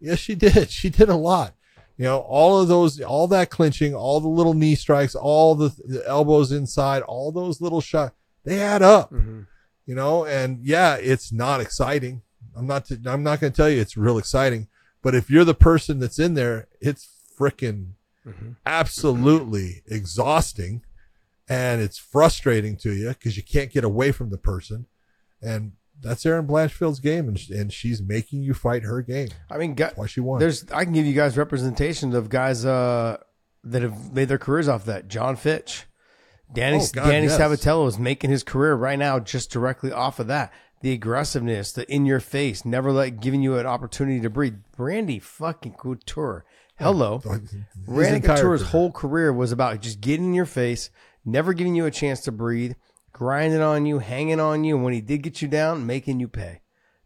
Yes, she did. [LAUGHS] She did a lot. You know, all of those, all that clinching, all the little knee strikes, all the, the elbows inside, all those little shots. they add up, Mhm. you know. And yeah, it's not exciting. I'm not. I'm not going to tell you it's real exciting. But if you're the person that's in there, it's freaking Mhm. absolutely exhausting, and it's frustrating to you because you can't get away from the person, and that's Erin Blanchfield's game, and, and she's making you fight her game. I mean, why she won. There's I can give you guys representations of guys uh, that have made their careers off that. John Fitch, Danny Oh, God, Danny yes. Sabatello is making his career right now just directly off of that. The aggressiveness, the in your face, never let giving you an opportunity to breathe. Brandy fucking Couture. Hello. [LAUGHS] His Randy Couture's career. whole career was about just getting in your face, never giving you a chance to breathe, grinding on you, hanging on you, and when he did get you down, making you pay.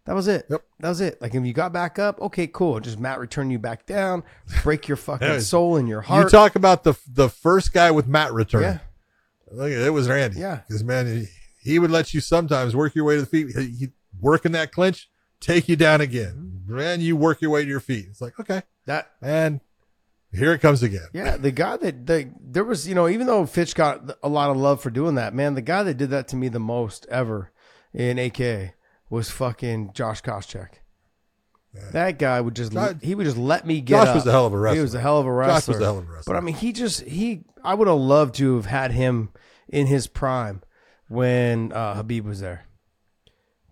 That was it. Yep. That was it. Like if you got back up, okay, cool. Just mat return you back down, break your fucking soul and your heart. You talk about the the first guy with mat return. yeah. Look, it was Randy. Yeah. because man, he, he would let you sometimes work your way to the feet. He, he work in that clinch, take you down again. Mm-hmm. Man, you work your way to your feet. It's like okay, That and here it comes again. yeah, the guy that the there was, you know, even though Fitch got a lot of love for doing that, man, the guy that did that to me the most ever in AK was fucking Josh Koscheck. That guy would just Josh- he would just let me get Josh up. was a hell of a wrestler. He was a hell of a wrestler. Josh was a hell of a wrestler. But I mean, he just he I would have loved to have had him in his prime when uh, Khabib was there,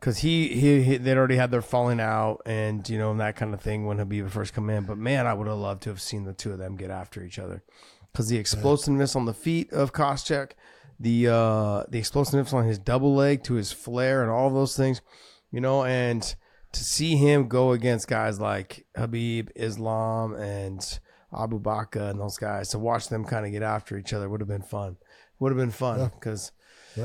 because he, he he they'd already had their falling out and you know and that kind of thing when Khabib first come in. But man, I would have loved to have seen the two of them get after each other, because the explosiveness on the feet of Koscheck, the uh the explosiveness on his double leg to his flare and all those things, you know, and to see him go against guys like Khabib, Islam, and Abu Bakr and those guys, to watch them kind of get after each other would have been fun. Would have been fun because Yeah.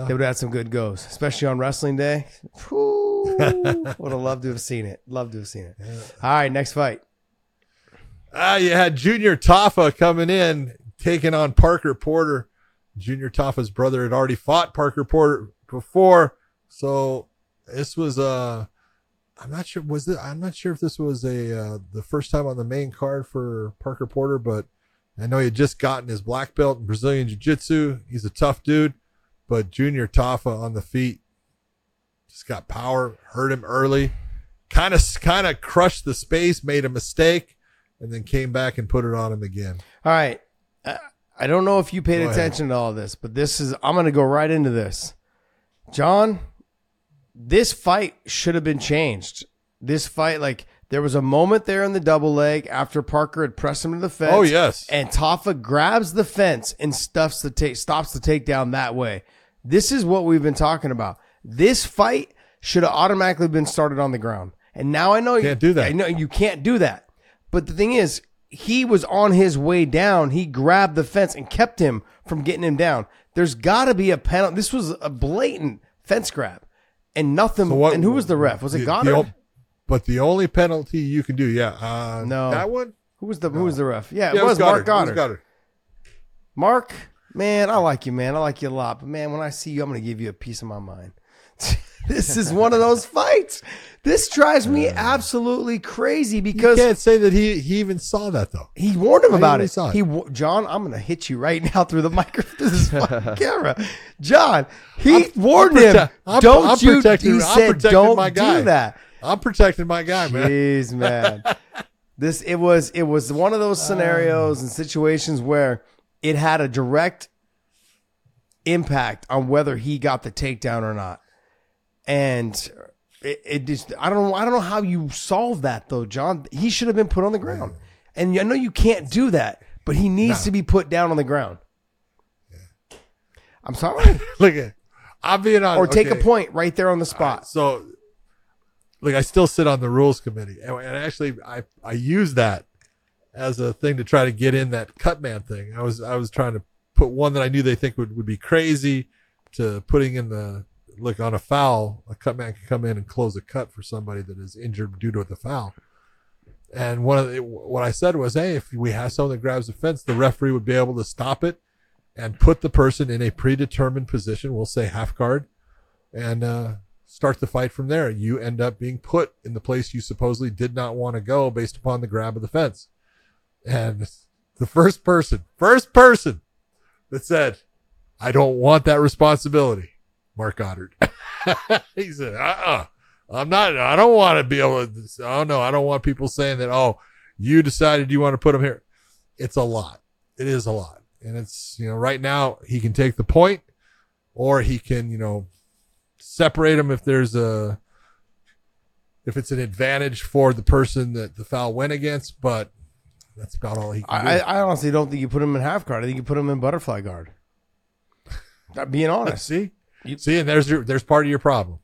They would have had some good goes, especially on wrestling day. Whew, [LAUGHS] would have loved to have seen it. Loved to have seen it. All right, next fight. Ah, you had Junior Tafa coming in, taking on Parker Porter. Junior Tafa's brother had already fought Parker Porter before, so this was uh I'm not sure was it I'm not sure if this was a uh, the first time on the main card for Parker Porter, but I know he had just gotten his black belt in Brazilian Jiu-Jitsu. He's a tough dude, but Junior Tafa on the feet just got power, hurt him early, kind of kind of crushed the space, made a mistake, and then came back and put it on him again. All right. I, I don't know if you paid Go ahead. attention to all this, but this is, I'm going to go right into this. John, this fight should have been changed. This fight, like, there was a moment there in the double leg after Parker had pressed him to the fence. Oh, yes. And Tafa grabs the fence and stuffs the take, stops the takedown that way. This is what we've been talking about. This fight should have automatically been started on the ground. And now I know you Can't do that. I know you can't do that. But the thing is, he was on his way down. He grabbed the fence and kept him from getting him down. There's got to be a penalty. This was a blatant fence grab, and nothing. So what- and who was the ref? Was it the- the Goddard? o- but the only penalty you can do, yeah, uh, No. that one. who was the Who was the ref? Yeah, Yeah, it was, Marc It Goddard. was Goddard. Marc, man, I like you, man. I like you a lot. But man, when I see you, I'm gonna give you a piece of my mind. [LAUGHS] this is one of those fights. This drives me absolutely crazy You because can't say that he he even saw that though. He warned him I about it. saw it. He, John, I'm gonna hit you right [LAUGHS] now through the microphone, this [LAUGHS] camera. John, he warned him. prote- I'm- don't I'm you? he I'm said, don't my guy." do that. I'm protecting my guy, man. Jeez, man. this it was it was one of those ah. scenarios and situations where it had a direct impact on whether he got the takedown or not. And it, it just I don't know I don't know how you solve that though, John. He should have been put on the ground. And I know you can't do that, but he needs to be put down on the ground. I'm sorry. [LAUGHS] Look at, I'm being on. or take a point right there on the spot. So, look, I still sit on the rules committee, and, and actually, I I use that as a thing to try to get in that cut man thing. I was I was trying to put one that I knew they think would, would be crazy to putting in the look on a foul. A cut man can come in and close a cut for somebody that is injured due to the foul. And one of the, what I said was, hey, if we have someone that grabs the fence, the referee would be able to stop it and put the person in a predetermined position. We'll say half guard, and uh, start the fight from there. You end up being put in the place you supposedly did not want to go based upon the grab of the fence. And the first person, first person that said, I don't want that responsibility Marc Goddard. [LAUGHS] he said, uh-uh. I'm not, I don't want to be able to, oh no, I don't want people saying that, oh, you decided you want to put him here. It's a lot. It is a lot. And it's, you know, right now he can take the point or he can, you know, separate them if there's a, if it's an advantage for the person that the foul went against, but that's about all he can do. I, I honestly don't think you put him in half guard. I think you put him in butterfly guard. I'm being honest. [LAUGHS] See, see, and there's your, there's part of your problem.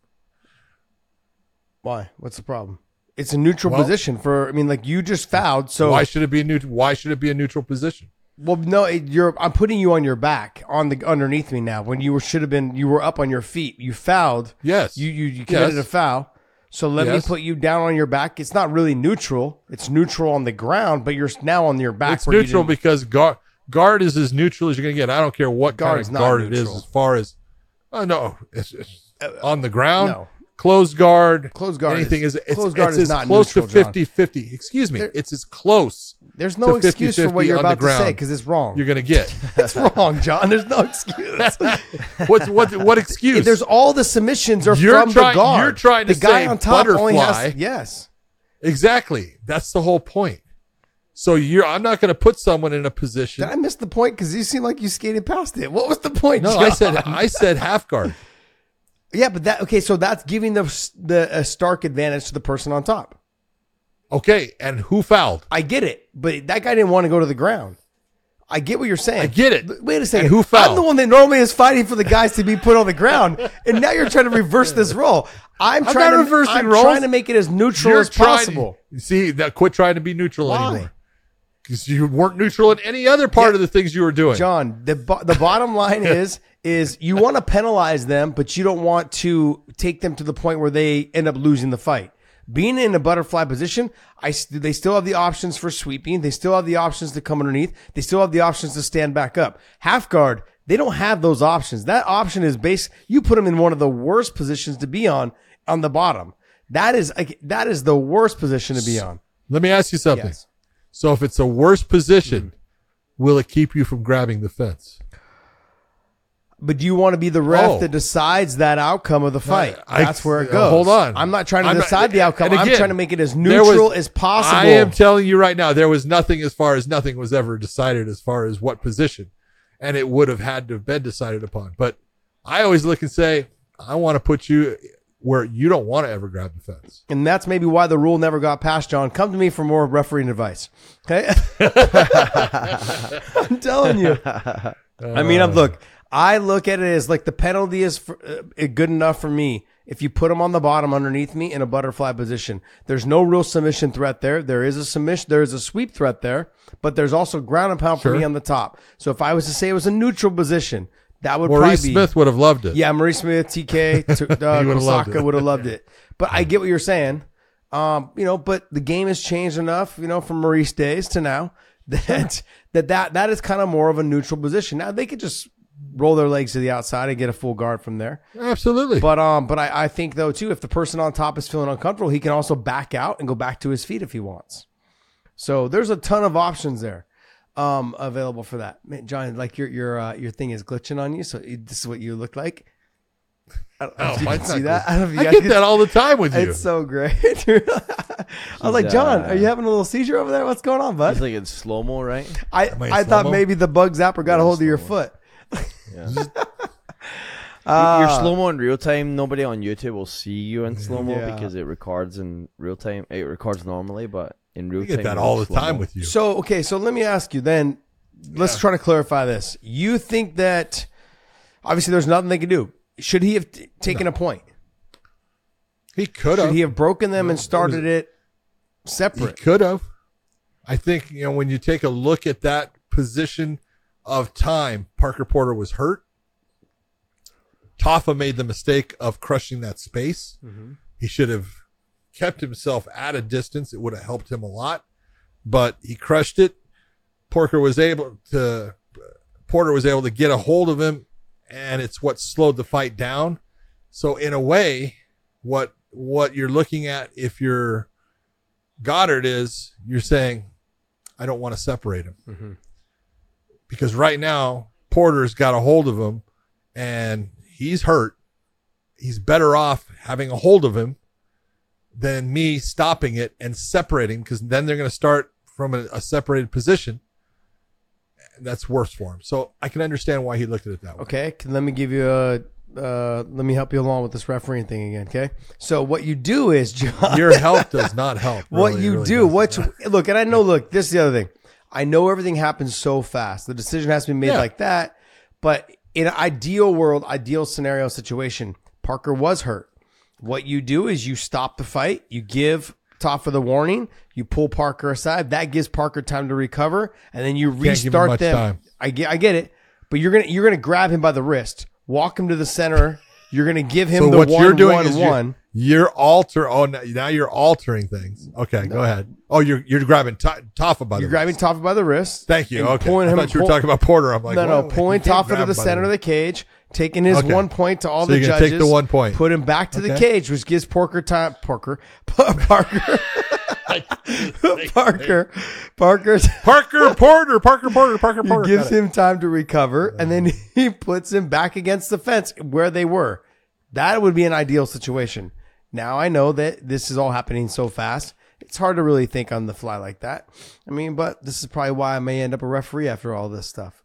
Why? What's the problem? It's a neutral Well- position for. I mean, like you just fouled, so why should it be a neutral? Why should it be a neutral position? well, no, it, you're. I'm putting you on your back, on the underneath me now. When you were should have been, you were up on your feet. You fouled. Yes. You you, you committed Yes. a foul. So let Yes. me put you down on your back. It's not really neutral. It's neutral on the ground, but you're now on your back. It's neutral because guard guard is as neutral as you're gonna get. I don't care what Guard's kind of guard it is as far as. Oh no, it's, it's uh, on the ground. no. Closed guard. Closed guard Anything is- is, it's, closed guard it's is not close neutral, to John. 50 50. Excuse me. There- it's as close. There's no to excuse for what you're about to say because it's wrong. You're gonna get. [LAUGHS] it's wrong, John. There's no excuse. [LAUGHS] What's what? What excuse? There's all the submissions are You're from trying- the guard. you're trying to the guy on top only has yes. exactly. That's the whole point. So you're. I'm not gonna put someone in a position. Did I miss the point? Because you seem like you skated past it. What was the point? no, John? I said. I said half guard. [LAUGHS] yeah, but that okay. So that's giving the the a stark advantage to the person on top. Okay, and who fouled? I get it, but that guy didn't want to go to the ground. I get what you're saying. I get it. Wait a second. And who fouled? I'm the one that normally is fighting for the guys to be put on the ground, and now you're trying to reverse this role. I'm, I'm trying to reversing I'm roles. trying to make it as neutral as trying- possible. see, that quit trying to be neutral Why? anymore. Because you weren't neutral in any other part Yeah. of the things you were doing. John, the bo- the bottom line [LAUGHS] is is you want to penalize them, but you don't want to take them to the point where they end up losing the fight. Being in a butterfly position, I they still have the options for sweeping. They still have the options to come underneath. They still have the options to stand back up. Half guard, they don't have those options. That option is base. You put them in one of the worst positions to be on on the bottom. That is like, that is the worst position to be on. Let me ask you something. Yes. So if it's a worse position, will it keep you from grabbing the fence? But do you want to be the ref Oh. that decides that outcome of the fight? I- That's where it uh, goes. hold on. I'm not trying to I'm not- decide the outcome. and I'm again, trying to make it as there was- neutral as possible. I am telling you right now, there was nothing as far as nothing was ever decided as far as what position, and it would have had to have been decided upon. But I always look and say, I want to put you where you don't want to ever grab the fence. and that's maybe why the rule never got passed, John. Come to me for more refereeing advice. Okay. [LAUGHS] I'm telling you. I mean, I'm look. I look at it as like the penalty is for, uh, good enough for me. If you put him on the bottom underneath me in a butterfly position, there's no real submission threat there. There is a submission, there is a sweep threat there, but there's also ground and pound for me on the top. So if I was to say it was a neutral position, that would Maurice probably be Smith would have loved it. yeah, Maurice Smith, TK, [LAUGHS] t- uh, would've loved Kohsaka would have loved it. But I get what you're saying. Um, you know, but the game has changed enough, you know, from Maurice days to now that [LAUGHS] that that that is kind of more of a neutral position. Now they could just roll their legs to the outside and get a full guard from there. Absolutely. But um, but I, I think though too, if the person on top is feeling uncomfortable, he can also back out and go back to his feet if he wants. So there's a ton of options there, um, available for that. Man, John, like your your uh, your thing is glitching on you, so this is what you look like. I don't know Oh, if don't see that. I, don't know I guys get that all the time with you. It's so great. [LAUGHS] I was like, John, are you having a little seizure over there? What's going on, bud? It's like in slow mo, right? I I I thought slow-mo? maybe the bug zapper got a hold of your foot. Yeah. Uh, [LAUGHS] You're slow mo in real time. Nobody on YouTube will see you in slow mo Yeah. because it records in real time. It records normally, but in real I time, get that all the slow-mo. time with you. So okay, so let me ask you then. Let's try to clarify this. You think that obviously there's nothing they can do. Should he have t- taken a point? he could Should have. he have broken them and started it He separate? could have. I think you know when you take a look at that position of time, Parker Porter was hurt. Tafa made the mistake of crushing that space. Mm-hmm. He should have kept himself at a distance. It would have helped him a lot, but he crushed it. Porker was able to. Porter was able to get a hold of him, and it's what slowed the fight down. So in a way, what what you're looking at if you're Goddard is you're saying, I don't want to separate him. Mm-hmm. Because right now, Porter's got a hold of him and he's hurt. he's better off having a hold of him than me stopping it and separating because then they're going to start from a, a separated position. That's worse for him. So I can understand why he looked at it that way. Okay, can, let me give you a. Uh, let me help you along with this refereeing thing again. Okay, so what you do is, [LAUGHS] John, Your help does not help. what really. It you really do, what you, look, and I know, look, this is the other thing. I know everything happens so fast. The decision has to be made Yeah. like that. But in an ideal world, ideal scenario situation, Parker was hurt. What you do is you stop the fight, you give Tafa the warning, you pull Parker aside. That gives Parker time to recover, and then you restart them. time. I get, I get it, but you're gonna you're gonna grab him by the wrist, walk him to the center. You're gonna give him So the what one, you're doing one, is you're, you're alter. Oh, now now you're altering things. Okay, go ahead. Oh, you're you're grabbing to- Tafa by the You're way. grabbing Tafa by the wrist. Thank you. Okay, pulling I him- thought you were pull- talking about Porter. I'm like, no, no, pulling Tafa to the him center of the cage, taking his Okay. one point to all So the you're gonna judges. take the one point. Put him back to the cage, which gives Porker time. Parker, [LAUGHS] Parker, [LAUGHS] Parker, Parker. Parker Porter, Parker Porter, Parker He Porter. gives him time to recover, and then he [LAUGHS] puts him back against the fence where they were. That would be an ideal situation. Now I know that this is all happening so fast. It's hard to really think on the fly like that. I mean, but this is probably why I may end up a referee after all this stuff.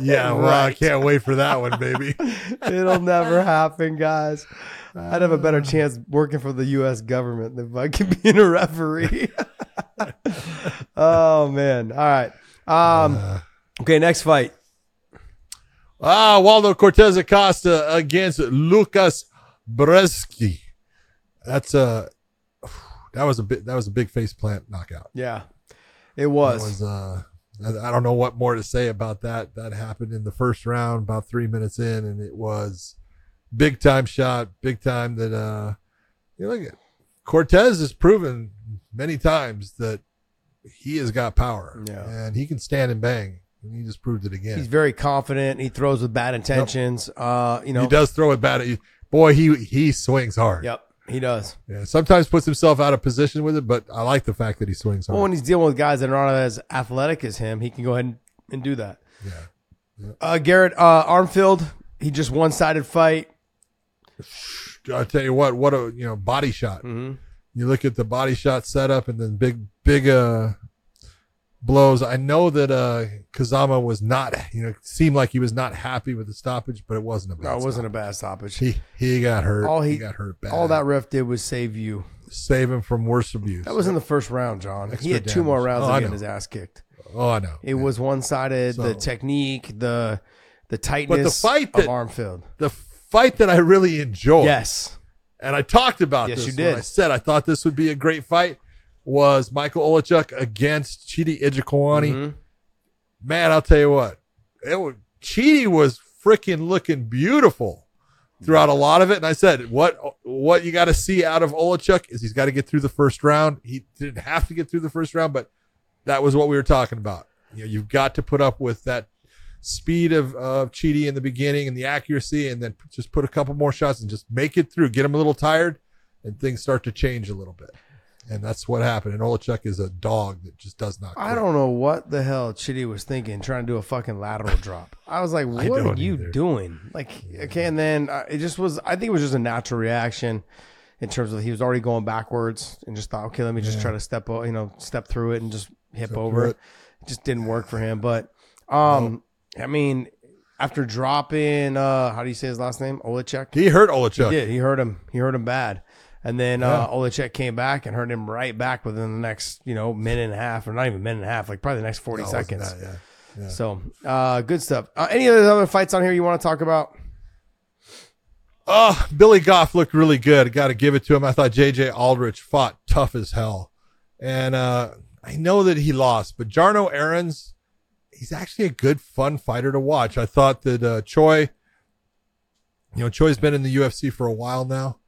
Yeah, [LAUGHS] well, I can't wait for that one, baby. [LAUGHS] It'll never happen, guys. I'd have a better chance working for the U.S. government than fucking being a referee. [LAUGHS] oh man! All right. Um. Okay. Next fight. ah, Waldo Cortez Acosta against Lucas Brzeski. That's a [SIGHS] that was a bit that was a big face plant knockout. Yeah, it was. was uh I don't know what more to say about that. That happened in the first round, about three minutes in, and it was big time shot, big time that uh you look at Cortez has proven many times that he has got power. Yeah. And he can stand and bang. And he just proved it again. He's very confident. He throws with bad intentions. Uh, you know. he does throw it bad. Boy, he he swings hard. Yep, he does. Yeah, sometimes puts himself out of position with it, but I like the fact that he swings hard. Well, when he's dealing with guys that are not as athletic as him, he can go ahead and, and do that. yeah. Uh, Garrett uh, Armfield, he just one sided fight. I tell you what, what a you know body shot. Mm-hmm. You look at the body shot setup and then big big uh blows. I know that uh Kazama was not you know seemed like he was not happy with the stoppage, but it wasn't a bad. No, it wasn't a stoppage. bad stoppage. He he got hurt. All he, he- got hurt bad. All that ref did was save you. save him from worse abuse. That was in the first round, John. he Extra had two more rounds Oh, get his ass kicked. oh I know. It was one sided. the technique, the the tightness but the fight of Armfield. the fight that I really enjoyed. Yes. and I talked about Yes, this you did. I said I thought this would be a great fight. Was Michael Olachuk against Chidi Njokuani? Mhm. Man, I'll tell you what, it was, Chidi was freaking looking beautiful throughout a lot of it. And I said, what what you got to see out of Olachuk is he's got to get through the first round. He didn't have to get through the first round, but that was what we were talking about. You know, you've got to put up with that speed of of Chidi in the beginning and the accuracy, and then just put a couple more shots and just make it through. Get him a little tired, and things start to change a little bit. And that's what happened. And Olachuk is a dog that just does not. I don't know what the hell Chidi was thinking trying to do a fucking lateral [LAUGHS] drop. I was like, what are you either. doing? Like, okay. And then uh, it just was, I think it was just a natural reaction in terms of he was already going backwards and just thought, okay, let me just try to step, o- you know, step through it and just hip Step over it. It just didn't work for him. But, um, I mean, after dropping, uh, how do you say his last name? Olachek? He hurt Olachuk. He did. He hurt him. He hurt him bad. And then uh, Olachek came back and hurt him right back within the next, you know, minute and a half, or not even minute and a half, like probably the next forty No, it wasn't seconds. that, yeah. So, uh, good stuff. Uh, any other other fights on here you want to talk about? Oh, Billy Goff looked really good. Got to give it to him. I thought JJ Aldrich fought tough as hell. And uh, I know that he lost, but Jarno Errens, he's actually a good, fun fighter to watch. I thought that uh, Choi, you know, Choi's been in the UFC for a while now.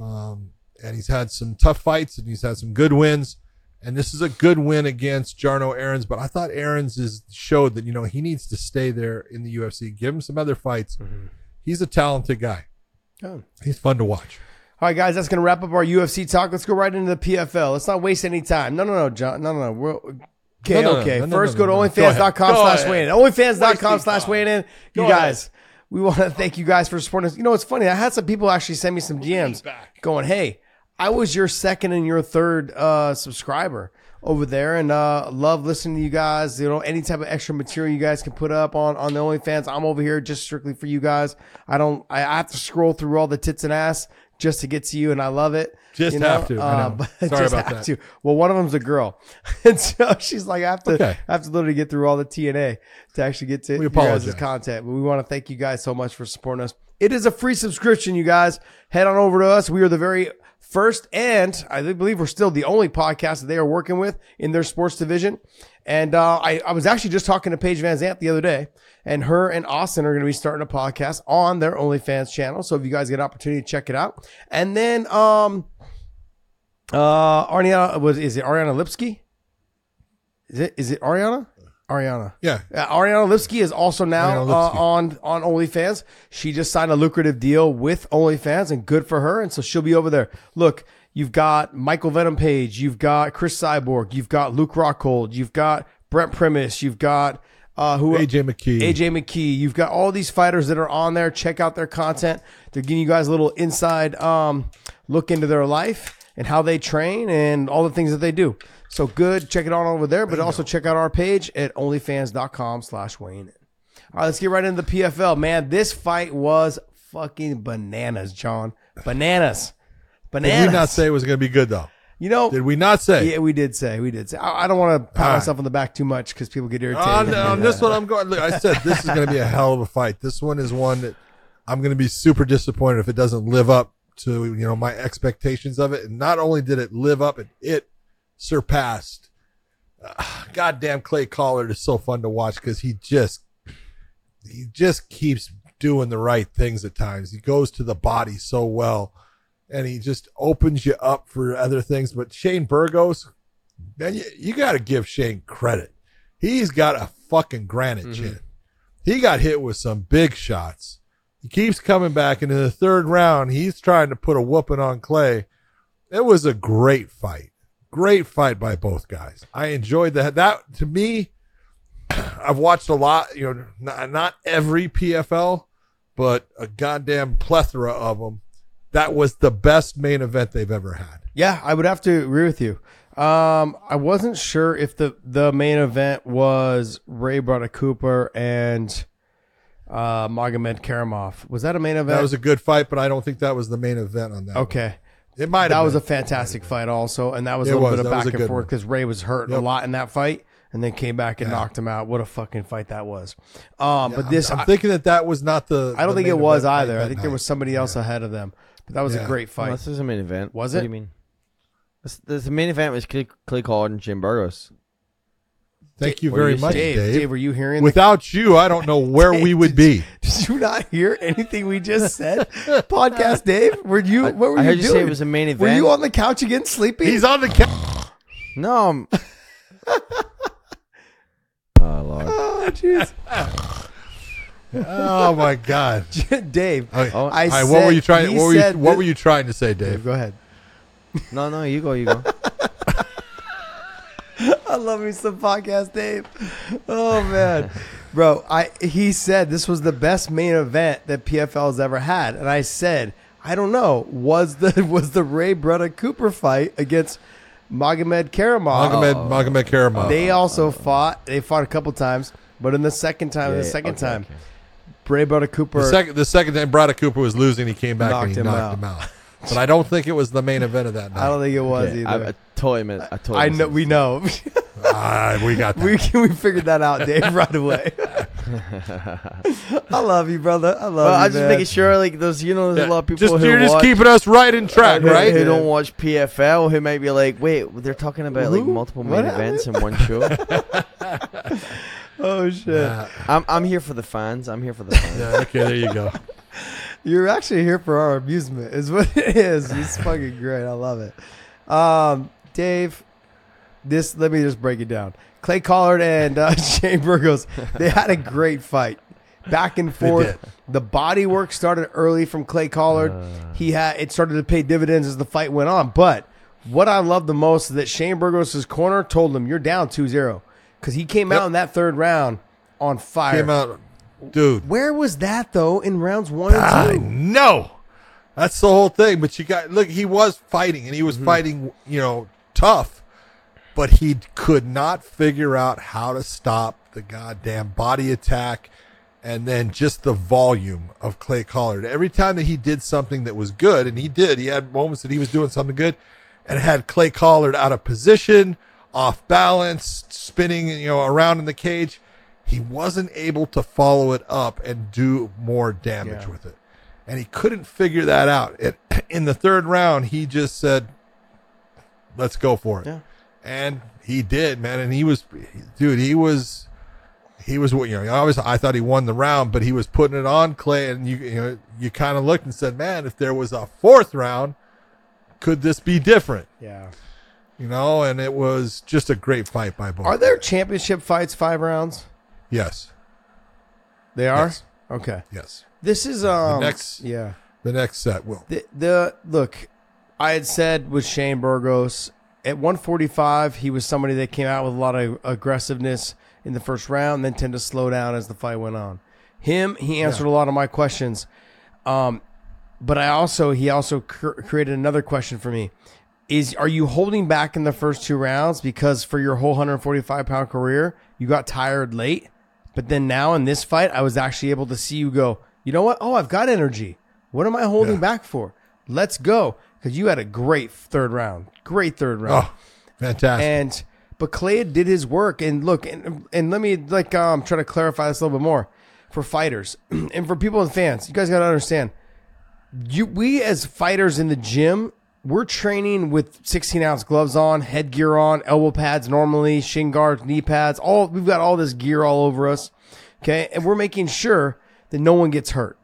Um, and he's had some tough fights and he's had some good wins. And this is a good win against Jarno Errens, but I thought Errens is showed that, you know, he needs to stay there in the UFC. Give him some other fights. Mm-hmm. He's a talented guy. Good. He's fun to watch. All right, guys, that's going to wrap up our UFC talk. Let's go right into the PFL. Let's not waste any time. No, no, no, John. No, no, no. We're, okay, No, no, okay. no, First, go to onlyfans.com ahead. slash weigh in. Onlyfans.com slash weigh in. You guys, we want to thank you guys for supporting us. You know, it's funny. I had some people actually send me some DMs going, "Hey, I was your second and your third uh, subscriber over there, and uh, love listening to you guys. You know, any type of extra material you guys can put up on on the OnlyFans. I'm over here just strictly for you guys. I don't. I, I have to scroll through all the tits and ass just to get to you, and I love it. Just you know? have to, I Uh, know. but [LAUGHS] Sorry just about have that. to. Well, one of them's a girl, [LAUGHS] and so she's like, I have to, Okay. I have to literally get through all the TNA to actually get to We your guys' apologize. content. But we want to thank you guys so much for supporting us. It is a free subscription, you guys. Head on over to us. We are the very first, and I believe we're still the only podcast that they are working with in their sports division. And uh, I, I was actually just talking to Paige VanZant the other day, and her and Austin are going to be starting a podcast on their OnlyFans channel. So if you guys get an opportunity to check it out, and then um, uh, Ariana was is it Ariana Lipski? Is it is it Ariana? Ariana. Yeah. Uh, Ariana Lipski is also now Ariana uh, Lipsky. on on OnlyFans. She just signed a lucrative deal with OnlyFans, and good for her. And so she'll be over there. Look, you've got Michael Venom Page, you've got Cris Cyborg, you've got Luke Rockhold, you've got Brent Primus, you've got uh, who AJ McKee. AJ McKee. You've got all these fighters that are on there. Check out their content. They're giving you guys a little inside um, look into their life and how they train and all the things that they do. So good. Check it out over there, but also check out our page at onlyfans.com slash Wayne. All right, let's get right into the PFL. Man, this fight was fucking bananas, John. Bananas. Bananas. Did we not say it was going to be good though? You know, Did we not say? yeah, we did say. We did say. I, I don't want to pat right. myself on the back too much because people get uh, irritated. On, on this one, uh, I'm going. Look, I said this is going to be a hell of a fight. This one is one that I'm going to be super disappointed if it doesn't live up to you know my expectations of it. And not only did it live up, it, it surpassed. Uh, [SIGHS] goddamn, Clay Collard is so fun to watch because he just he just keeps doing the right things at times. He goes to the body so well, and he just opens you up for other things. But Shane Burgos, man, you, you got to give Shane credit. He's got a fucking granite chin. He got hit with some big shots. He keeps coming back, and in the third round, he's trying to put a whooping on Clay. It was a great fight. Great fight by both guys. I enjoyed that. That to me, [CLEARS THROAT] I've watched a lot. You know, not, not every PFL, but a goddamn plethora of them. That was the best main event they've ever had. Yeah, I would have to agree with you. Um, I wasn't sure if the the main event was Ray Brother Cooper and uh, Magomed Karamov. Was that a main event? That was a good fight, but I don't think that was the main event on that. one. Okay. it might. That have was a fantastic fight, also, and that was It a little was. bit of That back and forth because Ray was hurt a lot in that fight, and then came back and knocked him out. What a fucking fight that was! Um, but this, I'm I, thinking that that was not the. I don't the think it was either. I think there was somebody else ahead of them. But that was a Yeah. great Well, fight. this is a main event. Was it? What do you mean? This, this, the main event was Clay, Clay Collard and Jim Burgos. Thank you What very you much, Dave, Dave. Dave, were you hearing? the- Without you, I don't know where we [LAUGHS] would be. Did you not hear anything we just said? [LAUGHS] Podcast Dave, were you? What were I you heard you doing? say it was a main event. Were you on the couch again sleeping? He's on the couch. No. I'm... [LAUGHS] oh Lord. oh, jeez. Oh my God. Dave, Okay. Oh, I All right, said, what were you trying? What were you, what that- were you trying to say, Dave, Dave? go ahead. No, no, you go, you go. I love me some podcast, Dave. Oh man, [LAUGHS] bro, I he said this was the best main event that PFL has ever had, and I said I don't know was the [LAUGHS] was the Ray Brother Cooper fight against Magomedkerimov. Magomed oh. Magomed Karamov. They also fought. They fought a couple times, but in the second time, Yeah, the second okay, time, okay. Ray Brother Cooper. the second the second time Braddock Cooper was losing, he came back Knocked and he him knocked out. him out. [LAUGHS] But I don't think it was the main event of that night. I don't think it was Okay, I, either. I totally meant. I totally. I know. We know. [LAUGHS] Ah, we got that. we we figured that out, Dave, right away. [LAUGHS] I love you, brother. I love Well, you. I'm just man. making sure, like, there's, you know, there's a lot of people just, who you're just watch, keeping us right in track, who, right? who don't watch PFL, who might be like, wait, they're talking about like Who? multiple What main events in one show. [LAUGHS] Oh shit! Yeah. I'm, I'm here for the fans. I'm here for the fans. Yeah, okay, there you go. You're actually here for our amusement, is what [LAUGHS] it is. It's fucking great. I love it. Um, Dave, this let me just break it down. Clay Collard and uh, [LAUGHS] Shane Burgos, they had a great fight, back and forth. The body work started early from Clay Collard. he had it started to pay dividends as the fight went on. But what I love the most is that Shane Burgos' corner told him, "You're down 2-0. because he came Yep. out in that third round on fire. Came out dude. Where was that though in rounds one and I two? know. That's the whole thing. But you got look. He was fighting, and he was mm-hmm. fighting. You know, tough, but he could not figure out how to stop the goddamn body attack, and then just the volume of Clay Collard. Every time that he did something that was good, and he did, he had moments that he was doing something good, and had Clay Collard out of position, off balance, spinning, you know, around in the cage. He wasn't able to follow it up and do more damage Yeah. with it and he couldn't figure that out. It, [CLEARS THROAT] in the third round, he just said, "Let's go for it," Yeah. and he did, man. And he was, dude, he was, he was, you know, obviously I thought he won the round, but he was putting it on Clay, and you, you know, you kind of looked and said, "Man, if there was a fourth round, could this be different?" Yeah. You know, and it was just a great fight by both. Are there championship fights five rounds? Yes, They are. Yes. Okay. yes. This is um next- yeah. The next set will. The, the look, I had said with Shane Burgos at 145, he was somebody that came out with a lot of aggressiveness in the first round, then tend to slow down as the fight went on. Him, he answered a lot of my questions, um, but I also he also cr- created another question for me: Is are you holding back in the first two rounds because for your whole 145 pound career you got tired late, but then now in this fight I was actually able to see you go. You know what? Oh, I've got energy. What am I holding Yeah. back for? Let's go. Because you had a great third round. Great third round. Oh, fantastic. And but Clay did his work. And look, and, and let me like um try to clarify this a little bit more for fighters [CLEARS THROAT] and for people and fans. You guys got to understand. You we as fighters in the gym, we're training with 16 ounce gloves on, headgear on, elbow pads normally, shin guards, knee pads. All we've got all this gear all over us. Okay, and we're making sure that no one gets hurt.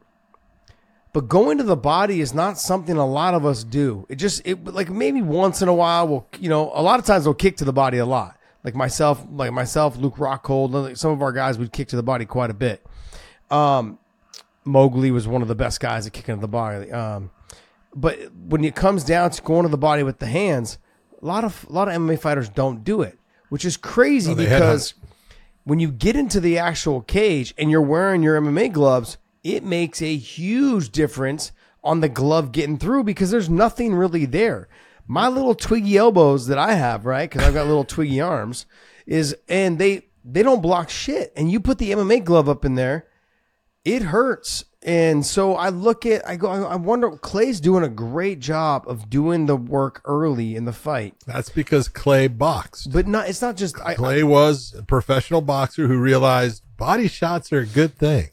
But going to the body is not something a lot of us do. It just it like maybe once in a while we'll you know a lot of times we'll kick to the body a lot. Like myself, like myself, Luke Rockhold, some of our guys would kick to the body quite a bit. Um, Mowgli was one of the best guys at kicking to the body. Um, but when it comes down to going to the body with the hands, a lot of a lot of MMA fighters don't do it, which is crazy Oh, because when you get into the actual cage and you're wearing your MMA gloves, it makes a huge difference on the glove getting through because there's nothing really there. My little twiggy elbows that I have, right? Because I've got little [LAUGHS] twiggy arms, is and they they don't block shit. And you put the MMA glove up in there, it hurts. And so I look at, I go, I wonder, Clay's doing a great job of doing the work early in the fight, That's because Clay boxed. but not. It's not just. I, Clay was a professional boxer who realized body shots are a good thing.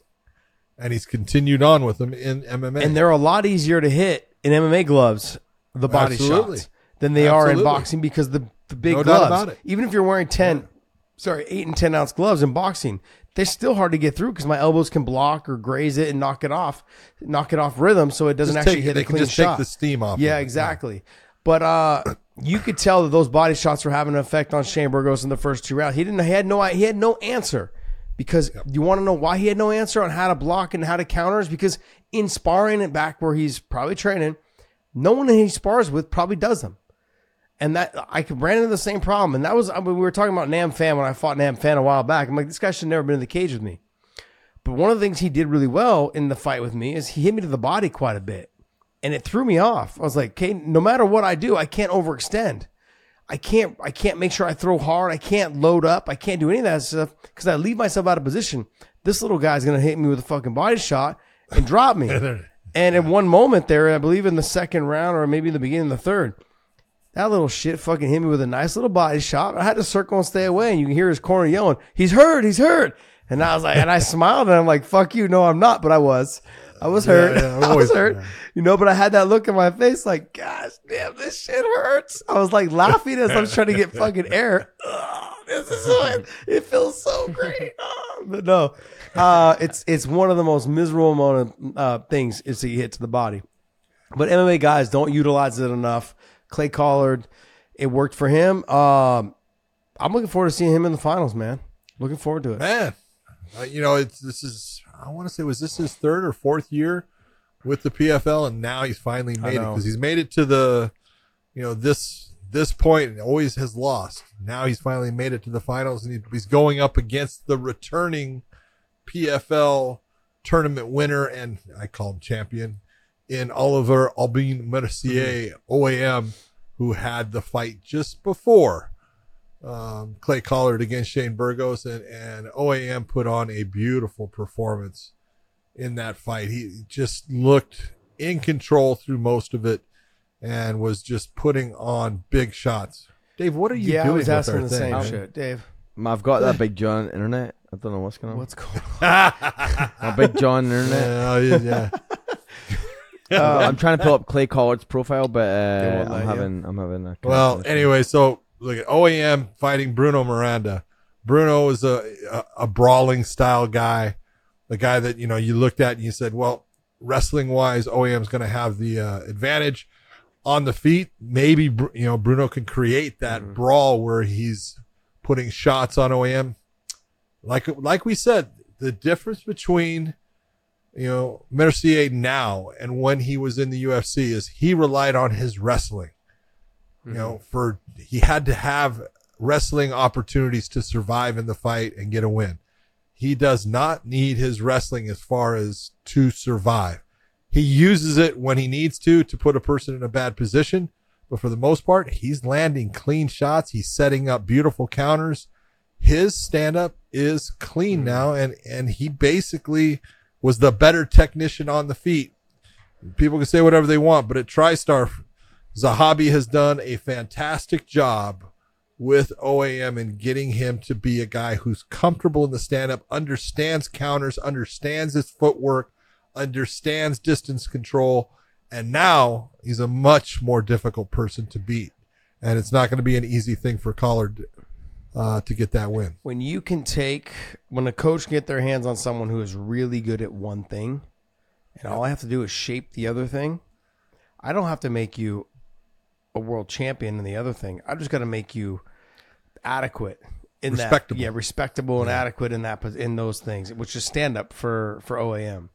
And he's continued on with them in MMA. and they're a lot easier to hit in MMA gloves, the body Absolutely. shots, than they are in boxing because the the big No gloves. Even if you're wearing ten, sorry, eight and ten ounce gloves in boxing, they're still hard to get through because my elbows can block or graze it and knock it off, knock it off rhythm, so it doesn't Just actually take- hit they a can clean just take shot. the steam off Yeah, of exactly. But uh, you could tell that those body shots were having an effect on Shane Burgos in the first two rounds. He didn't. He had no. He had no answer because you want to know why he had no answer on how to block and how to counter is because in sparring and back where he's probably training, no one that he spars with probably does them. And that I could ran into the same problem. And that was I mean, we were talking about Nam Fan when I fought Nam Fan a while back. I'm like, this guy should never been in the cage with me. But one of the things he did really well in the fight with me is he hit me to the body quite a bit. And it threw me off. I was like, okay, no matter what I do, I can't overextend. I can't I can't make sure I throw hard. I can't load up. I can't do any of that stuff because I leave myself out of position. This little guy's gonna hit me with a fucking body shot and drop me. [LAUGHS] and in one moment there, I believe in the second round or maybe in the beginning of the third, that little shit fucking hit me with a nice little body shot. I had to circle and stay away, and you can hear his corner yelling, "He's hurt! He's hurt!" And I was like, and I smiled, and I'm like, "Fuck you!" No, I'm not, but I was. I was hurt. yeah, [LAUGHS] I'm I was hurt. yeah. You know, but I had that look in my face, like, "Gosh, damn, this shit hurts." I was like laughing as I'm trying to get fucking air. [LAUGHS] This is so, [LAUGHS] it feels so great. But no, uh, it's it's one of the most miserable amount of uh, things is to get hit to the body. But MMA guys don't utilize it enough. Clay Collard, it worked for him. Um, I'm looking forward to seeing him in the finals, man. Looking forward to it. man, uh, you know, it's this is I want to say was this his third or fourth year with the PFL, and now he's finally made it because he's made it to the, you know, this this point and always has lost. Now he's finally made it to the finals, and he, he's going up against the returning PFL tournament winner and I call him champion in Oliver Albin Mercier OAM, who had the fight just before um, Clay Collard against Shane Burgos, and, and OAM put on a beautiful performance in that fight. He just looked in control through most of it and was just putting on big shots. Dave, what are you yeah, I doing was with asking our the thing? same shit, Dave. I've got that Big John internet. I don't know what's going on. What's going [LAUGHS] on? My Big John internet. Yeah, yeah, yeah. [LAUGHS] I'm trying to pull up Clay Collard's profile, but uh, I'm you. having I'm having a Well, anyway, so look at OAM fighting Bruno Miranda. Bruno is a, a a brawling style guy, the guy that you know you looked at and you said, well, wrestling wise, OAM's going to have the uh, advantage on the feet. Maybe you know Bruno can create that brawl where he's putting shots on OAM. Like like we said, the difference between you know Mercier now and when he was in the UFC is he relied on his wrestling you know, mm-hmm. for he had to have wrestling opportunities to survive in the fight and get a win. He does not need his wrestling as far as to survive. He uses it when he needs to to put a person in a bad position, but for the most part, he's landing clean shots. He's setting up beautiful counters. His stand up is clean mm. now, and and he basically was the better technician on the feet. People can say whatever they want, but at TriStar, Zahabi has done a fantastic job with OAM and getting him to be a guy who's comfortable in the stand up, understands counters, understands his footwork, understands distance control, and now he's a much more difficult person to beat. And it's not going to be an easy thing for Collard uh, to get that win. when you can take when a coach can get their hands on someone who is really good at one thing and all I have to do is shape the other thing, I don't have to make you a world champion in the other thing. I've just got to make you adequate in Respectable. that yeah, respectable and adequate in that in those things, which is stand up for for OAM.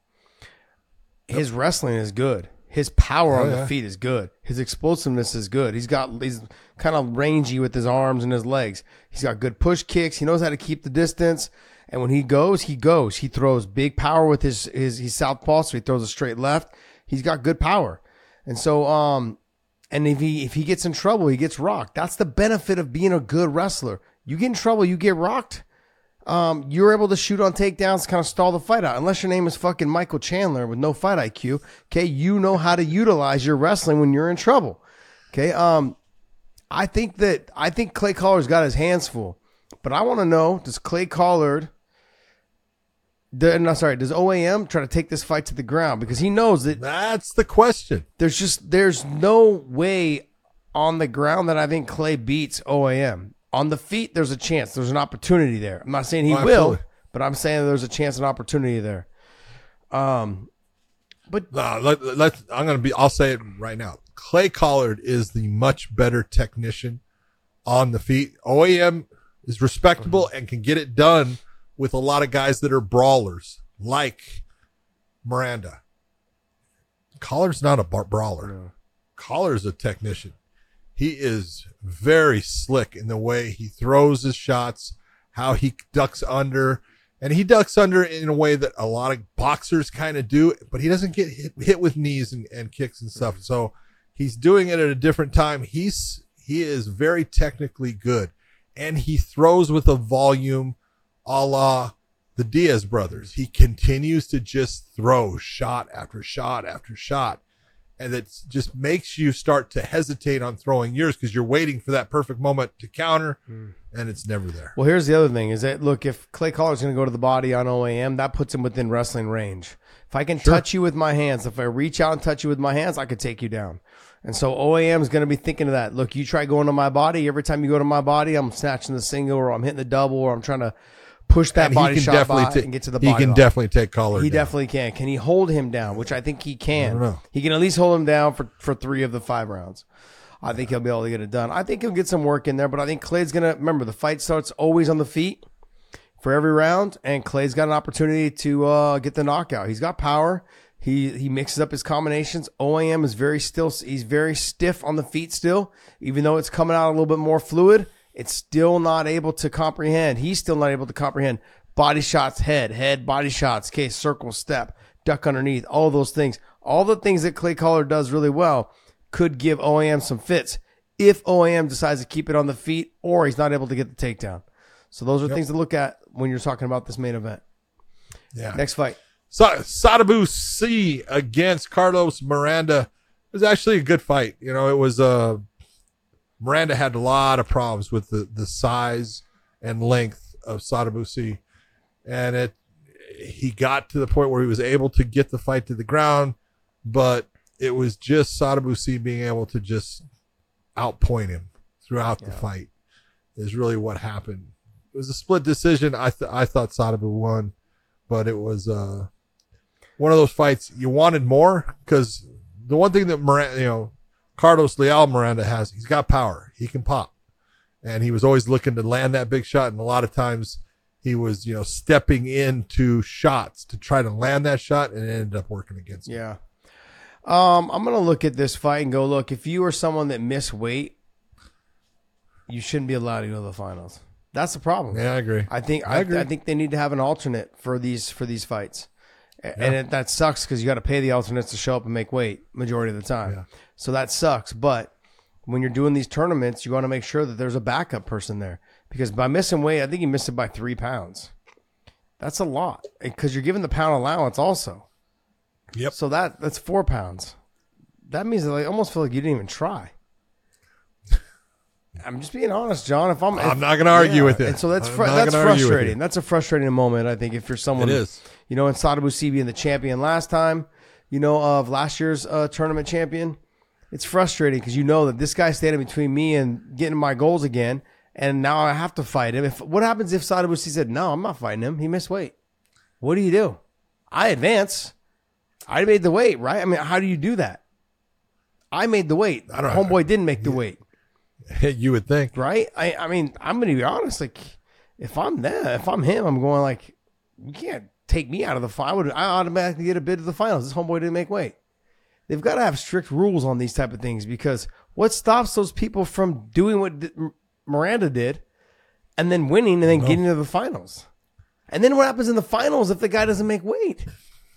His wrestling is good. His power on Oh, the feet is good. His explosiveness is good. He's got he's kind of rangy with his arms and his legs. He's got good push kicks. He knows how to keep the distance. And when he goes, he goes. He throws big power with his his southpaw, so he throws a straight left. He's got good power. And so um and if he if he gets in trouble, he gets rocked. That's the benefit of being a good wrestler. You get in trouble, you get rocked. Um, you're able to shoot on takedowns, kind of stall the fight out. Unless your name is fucking Michael Chandler with no fight IQ. Okay, you know how to utilize your wrestling when you're in trouble. Okay, um, I think that I think Clay Collard's got his hands full, but I want to know: Does Clay Collard? The, no, sorry. Does OAM try to take this fight to the ground because he knows that That's the question. there's just there's no way on the ground that I think Clay beats OAM. On the feet, there's a chance. There's an opportunity there. I'm not saying he Oh, will, but I'm saying there's a chance, an opportunity there. Um, but No, let, let, I'm going to be, I'll say it right now. Clay Collard is the much better technician on the feet. OAM is respectable mm-hmm. and can get it done with a lot of guys that are brawlers like Miranda. Collard's not a bar- brawler. Collard's a technician. He is very slick in the way he throws his shots, how he ducks under, and he ducks under in a way that a lot of boxers kind of do, but he doesn't get hit, hit with knees and, and kicks and stuff. Mm-hmm. So he's doing it at a different time. He's he is very technically good, and he throws with a volume, a la the Diaz brothers. He continues to just throw shot after shot after shot and it just makes you start to hesitate on throwing yours because you're waiting for that perfect moment to counter, hmm. and it's never there. well, here's the other thing: is that look, if Clay Collard's going to go to the body on OAM, that puts him within wrestling range. If I can touch you with my hands, if I reach out and touch you with my hands, I could take you down. And so OAM is going to be thinking of that. Look, you try going to my body. Every time you go to my body, I'm snatching the single, or I'm hitting the double, or I'm trying to push that And body shot by ta- and get to the he can lock. definitely take Collard. He down. definitely can. Can he hold him down? Which I think he can. He can at least hold him down for, for three of the five rounds. I think he'll be able to get it done. I think he'll get some work in there, but I think Clay's gonna remember the fight starts always on the feet for every round, and Clay's got an opportunity to uh, get the knockout. He's got power. He he mixes up his combinations. OAM is very still. He's very stiff on the feet still, even though it's coming out a little bit more fluid. It's still not able to comprehend. He's still not able to comprehend body shots, head, head, body shots, case, circle, step, duck underneath, all those things. All the things that Clay Collard does really well could give OAM some fits if OAM decides to keep it on the feet or he's not able to get the takedown. So those are things to look at when you're talking about this main event. Yeah. Next fight. Sa- Sadibou Sy against Carlos Miranda it was actually a good fight. You know, it was uh Miranda had a lot of problems with the the size and length of Sadibou Sy, and it he got to the point where he was able to get the fight to the ground, but it was just Sadibou Sy being able to just outpoint him throughout the fight is really what happened. It was a split decision. I th- I thought Sadibou won, but it was uh one of those fights you wanted more because the one thing that Miranda, you know, Carlos Leal Miranda has, he's got power. He can pop, and he was always looking to land that big shot. And a lot of times, he was you know stepping into shots to try to land that shot, and it ended up working against him. Yeah. Um, I'm gonna look at this fight and go, look, if you are someone that missed weight, you shouldn't be allowed to go to the finals. That's the problem. Yeah, I agree. I think I I, agree. I think they need to have an alternate for these for these fights, A- and it, that sucks because you got to pay the alternates to show up and make weight majority of the time. Yeah. So that sucks. But when you're doing these tournaments, you want to make sure that there's a backup person there because by missing weight, I think he missed it by three pounds. That's a lot because you're giving the pound allowance also. Yep. So that that's four pounds. That means that I almost feel like you didn't even try. I'm just being honest, John. If I'm, I'm not gonna argue with it. And so that's fr- that's gonna argue with frustrating. That's a frustrating moment. I think if you're someone, It is. You know, and Sadibou Sy being the champion last time, you know, of last year's uh, tournament champion, it's frustrating because you know that this guy's standing between me and getting my goals again, and now I have to fight him. If what happens if Sadibou Sy said, "No, I'm not fighting him. He missed weight." What do you do? I advance. I made the weight, right? I mean, how do you do that? I made the weight. I don't- Homeboy didn't make the weight, you would think. right? I, I mean, I'm gonna be honest. Like, if I'm there, if I'm him, I'm going like, you can't take me out of the final. I would, I automatically get a bid to the finals. This homeboy didn't make weight. They've got to have strict rules on these type of things because what stops those people from doing what D- Miranda did, and then winning and then getting to the finals? And then what happens in the finals if the guy doesn't make weight?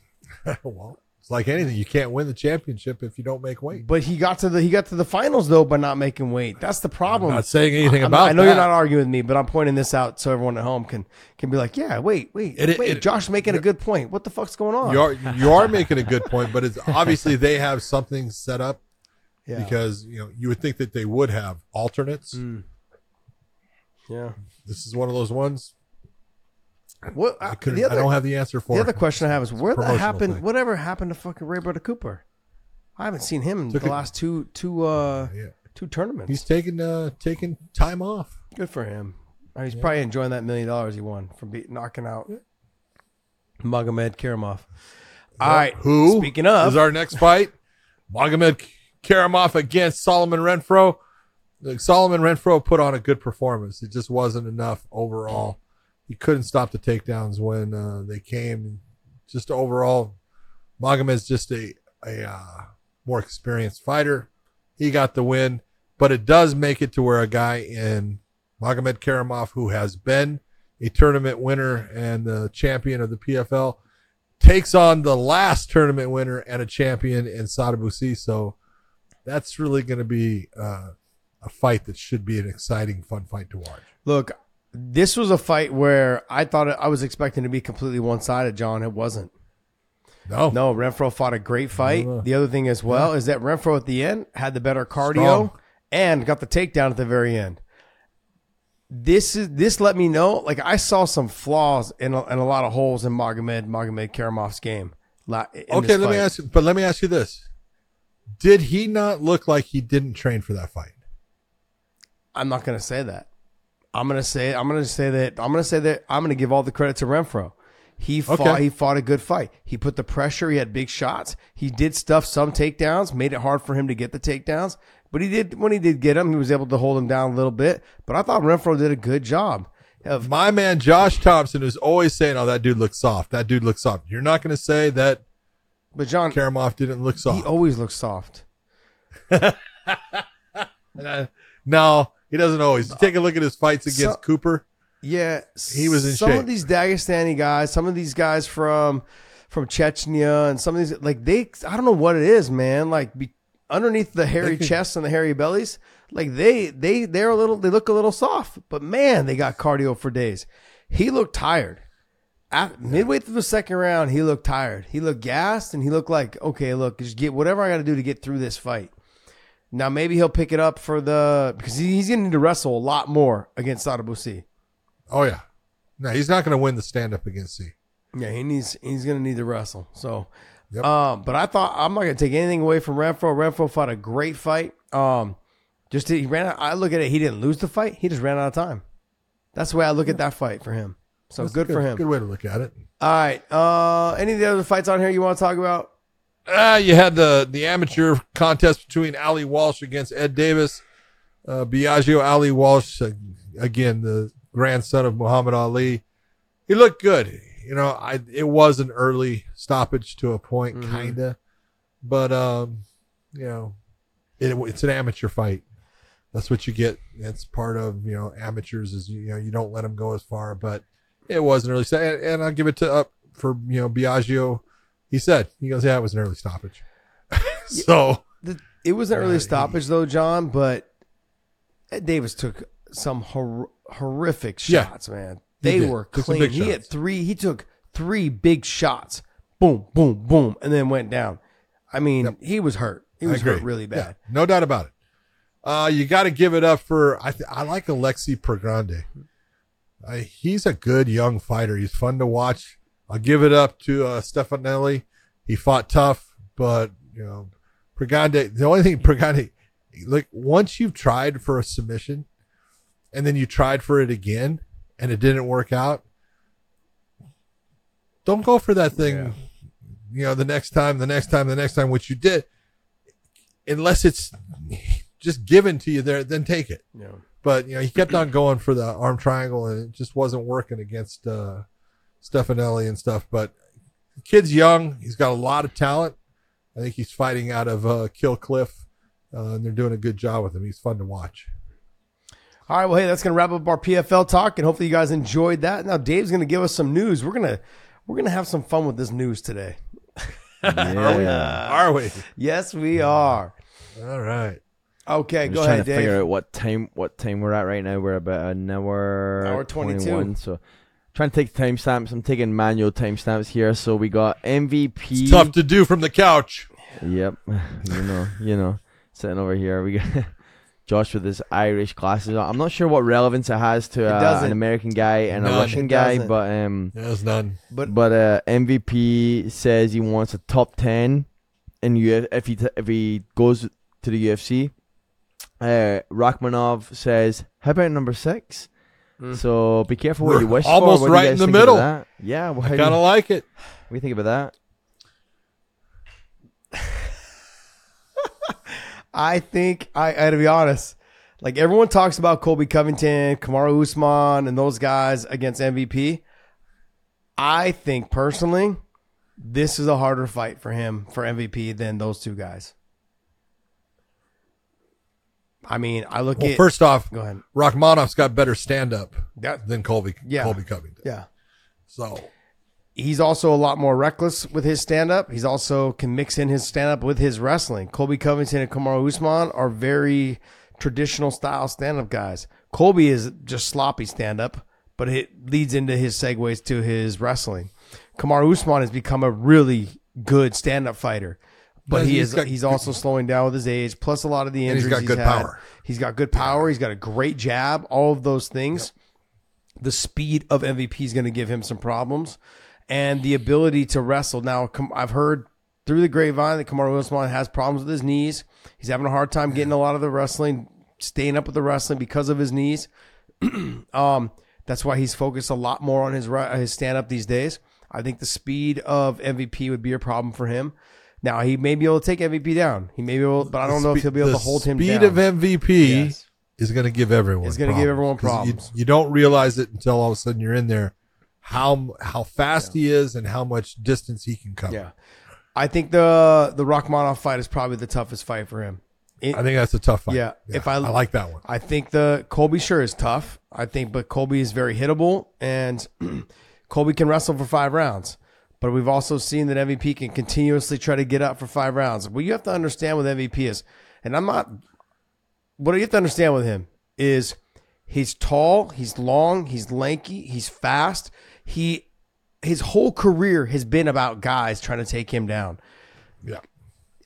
[LAUGHS] well, it's like anything. You can't win the championship if you don't make weight. But he got to the he got to the finals though by not making weight. That's the problem. I'm not saying anything I'm- about I know that. you're not arguing with me, but I'm pointing this out so everyone at home can can be like, yeah, wait, wait, It- wait. it- Josh making a good point. What the fuck's going on? You are you are making a good point, but it's [LAUGHS] obviously they have something set up yeah, because you know you would think that they would have alternates. Mm. yeah. This is one of those ones. What I uh, couldn't. the other I don't have the answer for. the other question I have is where the happened? thing. Whatever happened to fucking Ray Brother Cooper? I haven't seen him in Took the it- last two two uh Yeah. two tournaments. He's taking uh taking time off. Good for him. Uh, He's probably enjoying that million dollars he won from beat, knocking out Magomedkerimov. All right. Who? Speaking of, is our next fight? Magomed Karamov against Solomon Renfro. Like, Solomon Renfro put on a good performance. It just wasn't enough overall. He couldn't stop the takedowns when uh, they came. Just overall, Magomed's just a a uh, more experienced fighter. He got the win, but it does make it to where a guy in Magomedkerimov, who has been a tournament winner and the champion of the PFL, takes on the last tournament winner and a champion in Sadibou Sy. So that's really going to be uh, a fight that should be an exciting, fun fight to watch. look, this was a fight where I thought it, I was expecting to be completely one sided, John. It wasn't. No, No, Renfro fought a great fight. No. The other thing as well is that Renfro at the end had the better cardio Strong. and got the takedown at the very end. This is this let me know. Like I saw some flaws in a, a lot of holes in Magomed Magomedkerimov's game. Okay, let me ask you, but let me ask you this: Did he not look like he didn't train for that fight? I'm not going to say that. I'm going to say I'm going to say that I'm going to say that I'm going to give all the credit to Renfro. He fought Okay. he fought a good fight. He put the pressure, he had big shots. He did stuff some takedowns, made it hard for him to get the takedowns, but he did when he did get him. he was able to hold him down a little bit. But I thought Renfro did a good job. Of My man Josh Thompson is always saying, "Oh, that dude looks soft. That dude looks soft." You're not going to say that but John Karamov didn't look soft. he always looks soft. [LAUGHS] No, he doesn't always. You take a look at his fights against So- Cooper. Yeah, He was in some shape. of these Dagestani guys, some of these guys from from Chechnya, and some of these like they. I don't know what it is, man. Like be, underneath the hairy chests and the hairy bellies, like they they they're a little they look a little soft, but man, they got cardio for days. He looked tired. At, midway through the second round, he looked tired. He looked gassed, and he looked like, okay, look, just get whatever I got to do to get through this fight. Now maybe he'll pick it up for the because he's going to need to wrestle a lot more against Sadibou Sy. Oh yeah. No, he's not going to win the stand up against Sy. Yeah, he needs he's gonna need to wrestle. So Yep. um but I thought I'm not gonna take anything away from Renfro. Renfro fought a great fight. Um just he ran out I look at it, he didn't lose the fight, he just ran out of time. That's the way I look at that fight for him. So That's good, for him. Good way to look at it. All right. Uh any of the other fights on here you want to talk about? Uh, you had the the amateur contest between Ali Walsh against Ed Davis. Uh, Biagio Ali Walsh, uh, again the grandson of Muhammad Ali. He looked good. You know, I it was an early stoppage to a point, Mhm. kinda, but um, you know, it, it's an amateur fight. That's what you get. It's part of you know amateurs is you know you don't let them go as far, but it was an early st- and, and I'll give it to up for you know Biagio. He said he goes, yeah, it was an early stoppage. [LAUGHS] so The, it was an early Yeah, stoppage though, John, but Ed Davis took some hor- horrific Yeah. shots, man. They were clean. He had three. He took three big shots. Boom, boom, boom, and then went down. I mean, Yep. he was hurt. He was hurt really Yeah, bad. no doubt about it. Uh, you got to give it up for I. Th- I like Alexi Pergande. Uh, he's a good young fighter. He's fun to watch. I'll give it up to uh, Stefanelli. He fought tough, but you know, Pergande. The only thing Pergande, like once you've tried for a submission, and then you tried for it again, and it didn't work out. Don't go for that thing. Yeah. You know, the next time, the next time, the next time, which you did unless it's just given to you there, then take it. Yeah. But you know, he kept on going for the arm triangle, and it just wasn't working against uh, Stefanelli and stuff. But the kid's young; he's got a lot of talent. I think he's fighting out of uh, Kill Cliff, uh, and they're doing a good job with him. He's fun to watch. All right. Well, hey, that's gonna wrap up our PFL talk, and hopefully you guys enjoyed that. Now Dave's gonna give us some news. We're gonna we're gonna have some fun with this news today. [LAUGHS] Yeah. Are we? Yes, we are. All right. Okay, I'm go just trying ahead, to figure Dave. out what time what time we're at right now. We're about an hour, Hour 22. 21, So trying to take timestamps. I'm taking manual timestamps here. So we got MVP. It's tough to do from the couch. Yep. [LAUGHS] You know, you know, sitting over here. We got [LAUGHS] Josh with his Irish glasses on. I'm not sure what relevance it has to uh, doesn't. an American guy and a Russian guy, but um, There's none. But but uh, MVP says he wants a top ten, and you if he t- if he goes to the UFC. Uh, Rakhmonov says, "How about number six? Mm. So be careful what you wish Almost for. What do you right in the middle. Yeah, well, how I kind of like it. what do you think about that? [LAUGHS] I think I, I to be honest, like everyone talks about Colby Covington, Kamaru Usman, and those guys against MVP. I think personally, this is a harder fight for him for MVP than those two guys. I mean, I look Well, at first off, go ahead. Rakhmonov's got better stand up That, than Colby. Yeah. Colby Covington. yeah. So He's also a lot more reckless with his stand up. He's also can mix in his stand up with his wrestling. Colby Covington and Kamaru Usman are very traditional style stand up guys. Colby is just sloppy stand up, but it leads into his segues to his wrestling. Kamaru Usman has become a really good stand up fighter. But he he's is got he's good- also slowing down with his age, plus a lot of the And he's injuries got good had. power. He's got good power. He's got a great jab. All of those things. The speed of MVP is going to give him some problems, and the ability to wrestle. Now, I've heard through the grapevine that Kamaru Usman has problems with his knees. He's having a hard time getting a lot of the wrestling, staying up with the wrestling because of his knees. [CLEARS THROAT] um, that's why he's focused a lot more on his ri- his stand up these days. I think the speed of MVP would be a problem for him. Now he may be able to take MVP down. He may be able, but I don't know if he'll be able to hold him down. speed down. of MVP Yes. is going to give everyone. Is gonna give everyone 'Cause you- problems. You, don't realize it until all of a sudden you're in there. How how fast he is and how much distance he can cover. Yeah. I think the the Rakhmonov fight is probably the toughest fight for him. It- I think that's a tough fight. Yeah, if I- I like that one. I think the Colby sure is tough. I think, but Colby is very hittable, and [CLEARS THROAT] Colby can wrestle for five rounds. But we've also seen that MVP can continuously try to get up for five rounds. What you have to understand with MVP is, and I'm not. What you have to understand with him is, he's tall, he's long, he's lanky, he's fast. He, his whole career has been about guys trying to take him down Yeah.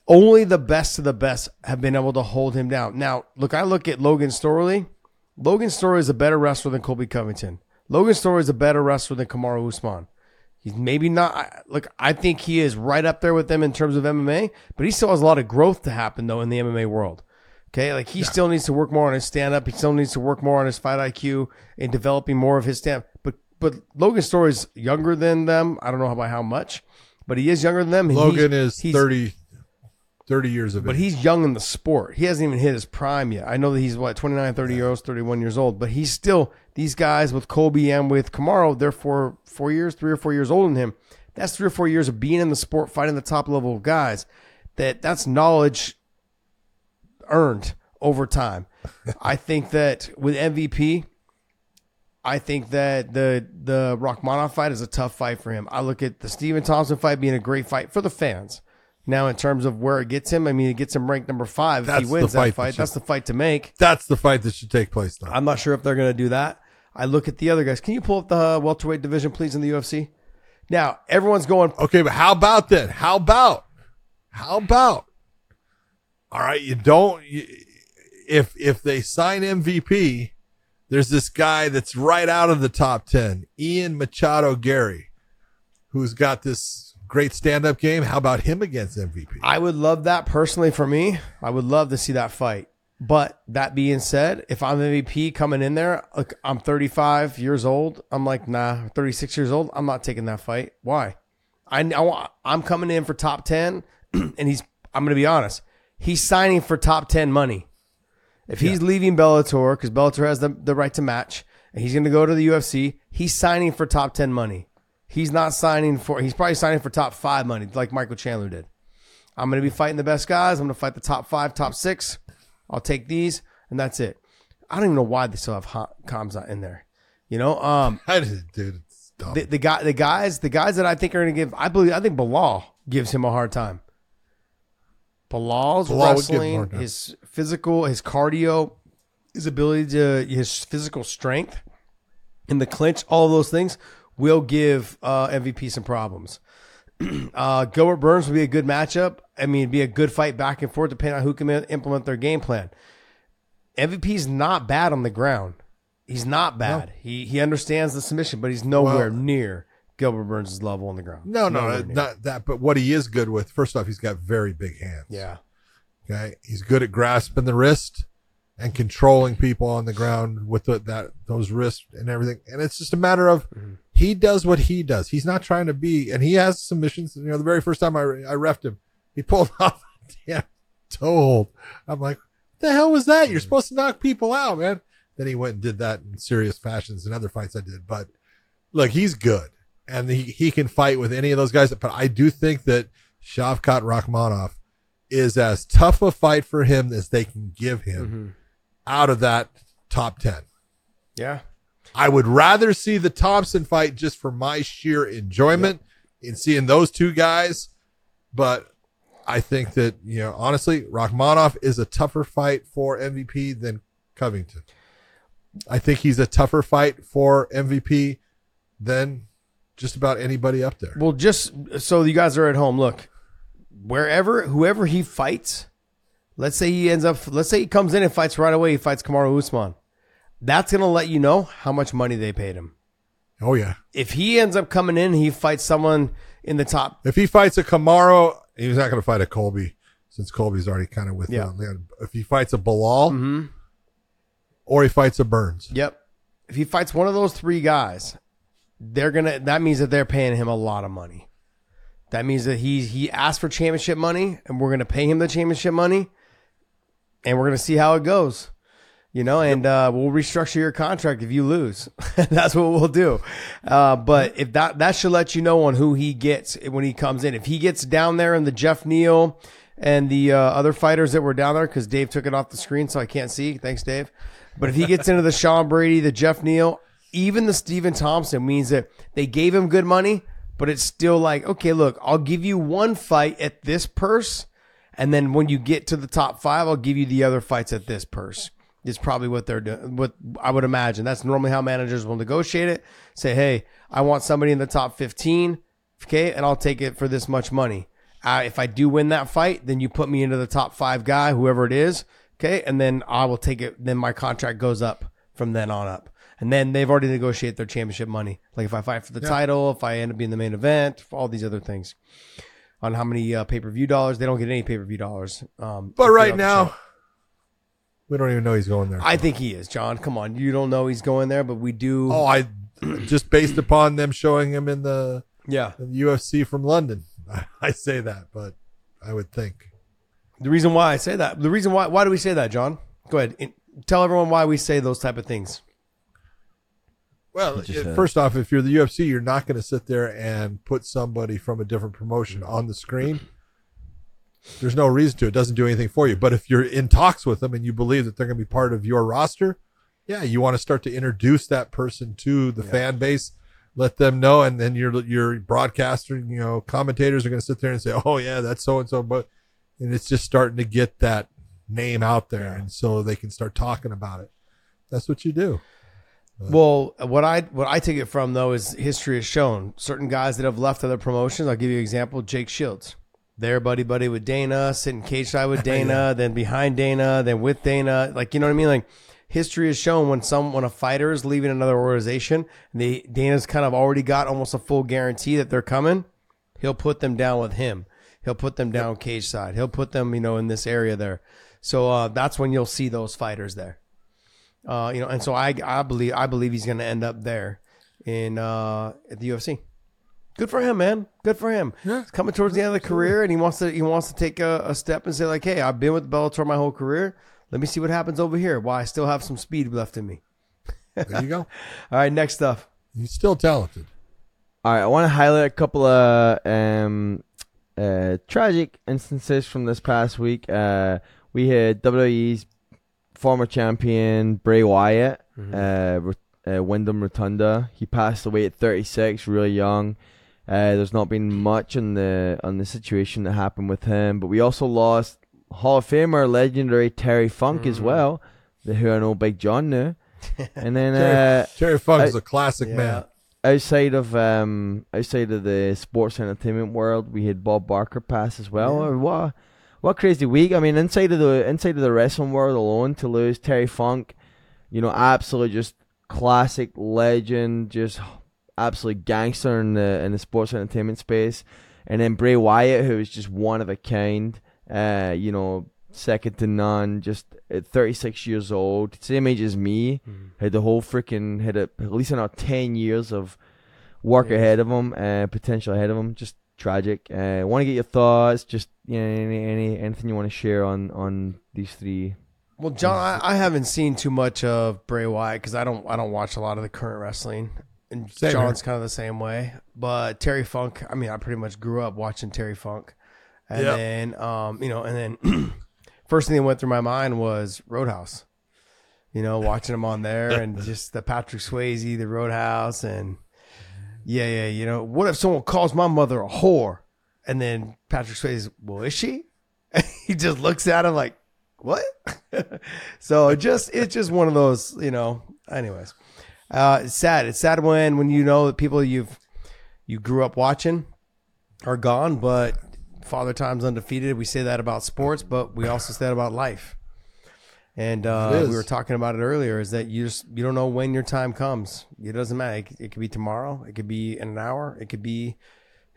only the best of the best have been able to hold him down. Now, look, I look at Logan Storley. Logan Storley is a better wrestler than Colby Covington. Logan Storley is a better wrestler than Kamaru Usman. He's maybe not. Look, I think he is right up there with them in terms of MMA, but he still has a lot of growth to happen though in the MMA world. Okay, like he still needs to work more on his stand up. He still needs to work more on his fight IQ and developing more of his stand. But but Logan Storley is younger than them. I don't know by how much, but he is younger than them. Logan he's- is he's- 30, 30 years of it. but age. he's young in the sport. He hasn't even hit his prime yet. I know that he's what 29, 30 years, 31 years old, but he's still these guys with Colby and with Kamaru, they're four four years, three or four years older than him. That's three or four years of being in the sport, fighting the top level of guys. That that's knowledge earned over time. I [LAUGHS] think that with MVP, I think that the the Rakhmonov fight is a tough fight for him. I look at the Stephen Thompson fight being a great fight for the fans. Now, in terms of where it gets him, I mean, it gets him ranked number five. That's if he wins fight that that fight, should- that's the fight to make. That's the fight that should take place now. I'm not sure if they're going to do that. I look at the other guys. Can you pull up the uh, welterweight division, please, in the UFC? Now, everyone's going. Okay, but how about then? How about? How about? All right, you don't. You, if if they sign MVP, there's this guy that's right out of the top ten, Ian Machado Garry, who's got this great stand-up game. How about him against MVP? I would love that personally for me. I would love to see that fight. But that being said, if I'm MVP coming in there, look, I'm 35 years old. I'm like, nah, 36 years old. I'm not taking that fight. Why? I know I'm coming in for top 10, [CLEARS THROAT] and he's. I'm going to be honest. He's signing for top 10 money. If he's leaving Bellator because Bellator has the, the right to match, and he's going to go to the UFC, he's signing for top 10 money. He's not signing for. He's probably signing for top five money, like Michael Chandler did. I'm going to be fighting the best guys. I'm going to fight the top five, top six. I'll take these, and that's it. I don't even know why they still have Ha- Khamzat in there. You know, um, [LAUGHS] I just, dude, the, the guy, the guys, the guys that I think are going to give. I believe. I think Bilal gives him a hard time. Bilal's Bilal would give him a wrestling, his physical, his cardio, his ability to his physical strength in the clinch, all of those things will give uh, MVP some problems. [CLEARS THROAT] uh, Gilbert Burns would be a good matchup. I mean, it'd be a good fight back and forth, depending on who can implement their game plan. MVP's not bad on the ground. He's not bad. He he understands the submission, but he's nowhere Well- near Gilbert Burns' level on the ground. no, no, Nowhere near. not that. But what he is good with, first off, he's got very big hands. Yeah. Okay, he's good at grasping the wrist and controlling people on the ground with the, that those wrists and everything. And it's just a matter of mm-hmm. he does what he does. He's not trying to be, and he has submissions. You know, the very first time I I refed him, he pulled [LAUGHS] off a damn toe hold. I'm like, what the hell was that? You're mm-hmm. supposed to knock people out, man. Then he went and did that in serious fashions in other fights I did. But look, he's good, and he he can fight with any of those guys. But I do think that Shavkat Rakhmonov is as tough a fight for him as they can give him mm-hmm. Out of that top 10. Yeah. I would rather see the Thompson fight just for my sheer enjoyment in seeing those two guys. But I think that, you know, honestly, Rakhmonov is a tougher fight for MVP than Covington. I think he's a tougher fight for MVP than just about anybody up there. Well, just so you guys are at home, look, wherever, whoever he fights, let's say he ends up, let's say he comes in and fights right away, he fights Kamaru Usman. That's going to let you know how much money they paid him. Oh, yeah. If he ends up coming in, he fights someone in the top. If he fights a Kamaru, he's not going to fight a Colby since Colby's already kind of with Yeah. Leon. If he fights a Bilal hmm or he fights a Burns, Yep. If he fights one of those three guys, they're gonna. That means that they're paying him a lot of money. That means that he he asked for championship money, and we're gonna pay him the championship money, and we're gonna see how it goes. You know, and uh, we'll restructure your contract if you lose. [LAUGHS] That's what we'll do. Uh, but if that that should let you know on who he gets when he comes in. If he gets down there in the Jeff Neal and the uh, other fighters that were down there because Dave took it off the screen, so I can't see. Thanks, Dave. But if he gets into the Sean Brady, the Jeff Neal, even the Stephen Thompson, means that they gave him good money, but it's still like, okay, look, I'll give you one fight at this purse, and then when you get to the top five, I'll give you the other fights at this purse. Is probably what they're doing. What I would imagine. That's normally how managers will negotiate it. Say, hey, I want somebody in the top fifteen, okay, and I'll take it for this much money. Uh, if I do win that fight, then you put me into the top five guy, whoever it is, okay, and then I will take it. Then my contract goes up from then on up. And then they've already negotiated their championship money. Like if I fight for the title, if I end up being the main event, all these other things. On how many uh, pay per view dollars? They don't get any pay per view dollars. Um, But right now, we don't even know he's going there. I think he is. John, come on, you don't know he's going there, but we do. oh, I [CLEARS THROAT] just based upon them showing him in the, yeah. in the UFC from London. I, [LAUGHS] I say that, but I would think. The reason why I say that, the reason why, why do we say that, John? Go ahead, tell everyone why we say those type of things. Well, just it- first off, if you're the UFC, you're not going to sit there and put somebody from a different promotion on the screen. There's no reason to. It doesn't do anything for you. But if you're in talks with them and you believe that they're going to be part of your roster, yeah, you want to start to introduce that person to the fan base, let them know, and then your your broadcaster, you know, commentators are going to sit there and say, "Oh yeah, that's so and so," but and it's just starting to get that name out there, and so they can start talking about it. That's what you do. Well, what I what I take it from though is history has shown certain guys that have left other promotions. I'll give you an example: Jake Shields. They're buddy buddy with Dana, sitting cage side with [LAUGHS] Dana, then behind Dana, then with Dana. Like you know what I mean? Like history has shown when some when a fighter is leaving another organization, they Dana's kind of already got almost a full guarantee that they're coming. He'll put them down with him. He'll put them down cage side. He'll put them, you know, in this area there. So uh, that's when you'll see those fighters there. Uh, you know, and so I, I believe I believe he's going to end up there in uh, at the UFC. Good for him, man. Good for him. Yeah. He's coming towards the end of the career, and he wants to he wants to take a, a step and say like, "Hey, I've been with Bellator my whole career. Let me see what happens over here. Why I still have some speed left in me." There you go. [LAUGHS] All right, next up. He's still talented. All right, I want to highlight a couple of um, uh, tragic instances from this past week. Uh, we had WWE's former champion Bray Wyatt, uh, Ro- uh, Wyndham Rotunda. He passed away at 36, really young. Uh, there's not been much on the on the situation that happened with him, but we also lost Hall of Famer, legendary Terry Funk as well, the who I know Big John knew. [LAUGHS] and then Terry, uh, Terry Funk is a classic Yeah. man. outside of um outside of the sports entertainment world, we had Bob Barker pass as well. Uh, What a- what a crazy week! I mean, inside of the inside of the wrestling world alone, to lose Terry Funk, you know, absolutely just classic legend, just absolute gangster in the in the sports entertainment space, and then Bray Wyatt, who is just one of a kind. Uh, you know, second to none. Just at 36 years old, same age as me, had the whole freaking had a, at least another 10 years of work ahead of him, uh, potential ahead of him. Just tragic. Uh, want to get your thoughts? Just you know, any, any anything you want to share on on these three? Well, John, I, I haven't seen too much of Bray Wyatt because I don't I don't watch a lot of the current wrestling, and Same John's kind of the same way. But Terry Funk, I mean, I pretty much grew up watching Terry Funk, and Yep. then um, you know, and then [CLEARS THROAT] first thing that went through my mind was Roadhouse. You know, watching him on there and [LAUGHS] just the Patrick Swayze, the Roadhouse, and yeah, yeah. You know, what if someone calls my mother a whore? And then Patrick Swayze, well, is she? [LAUGHS] he just looks at him like, what? [LAUGHS] so it just it's just one of those, you know. Anyways, uh, it's sad. It's sad when when you know that people you've you grew up watching are gone, but Father Time's undefeated. We say that about sports, but we also say that about life. And uh, we were talking about it earlier. Is that you just you don't know when your time comes. It doesn't matter. It, it could be tomorrow. It could be in an hour. It could be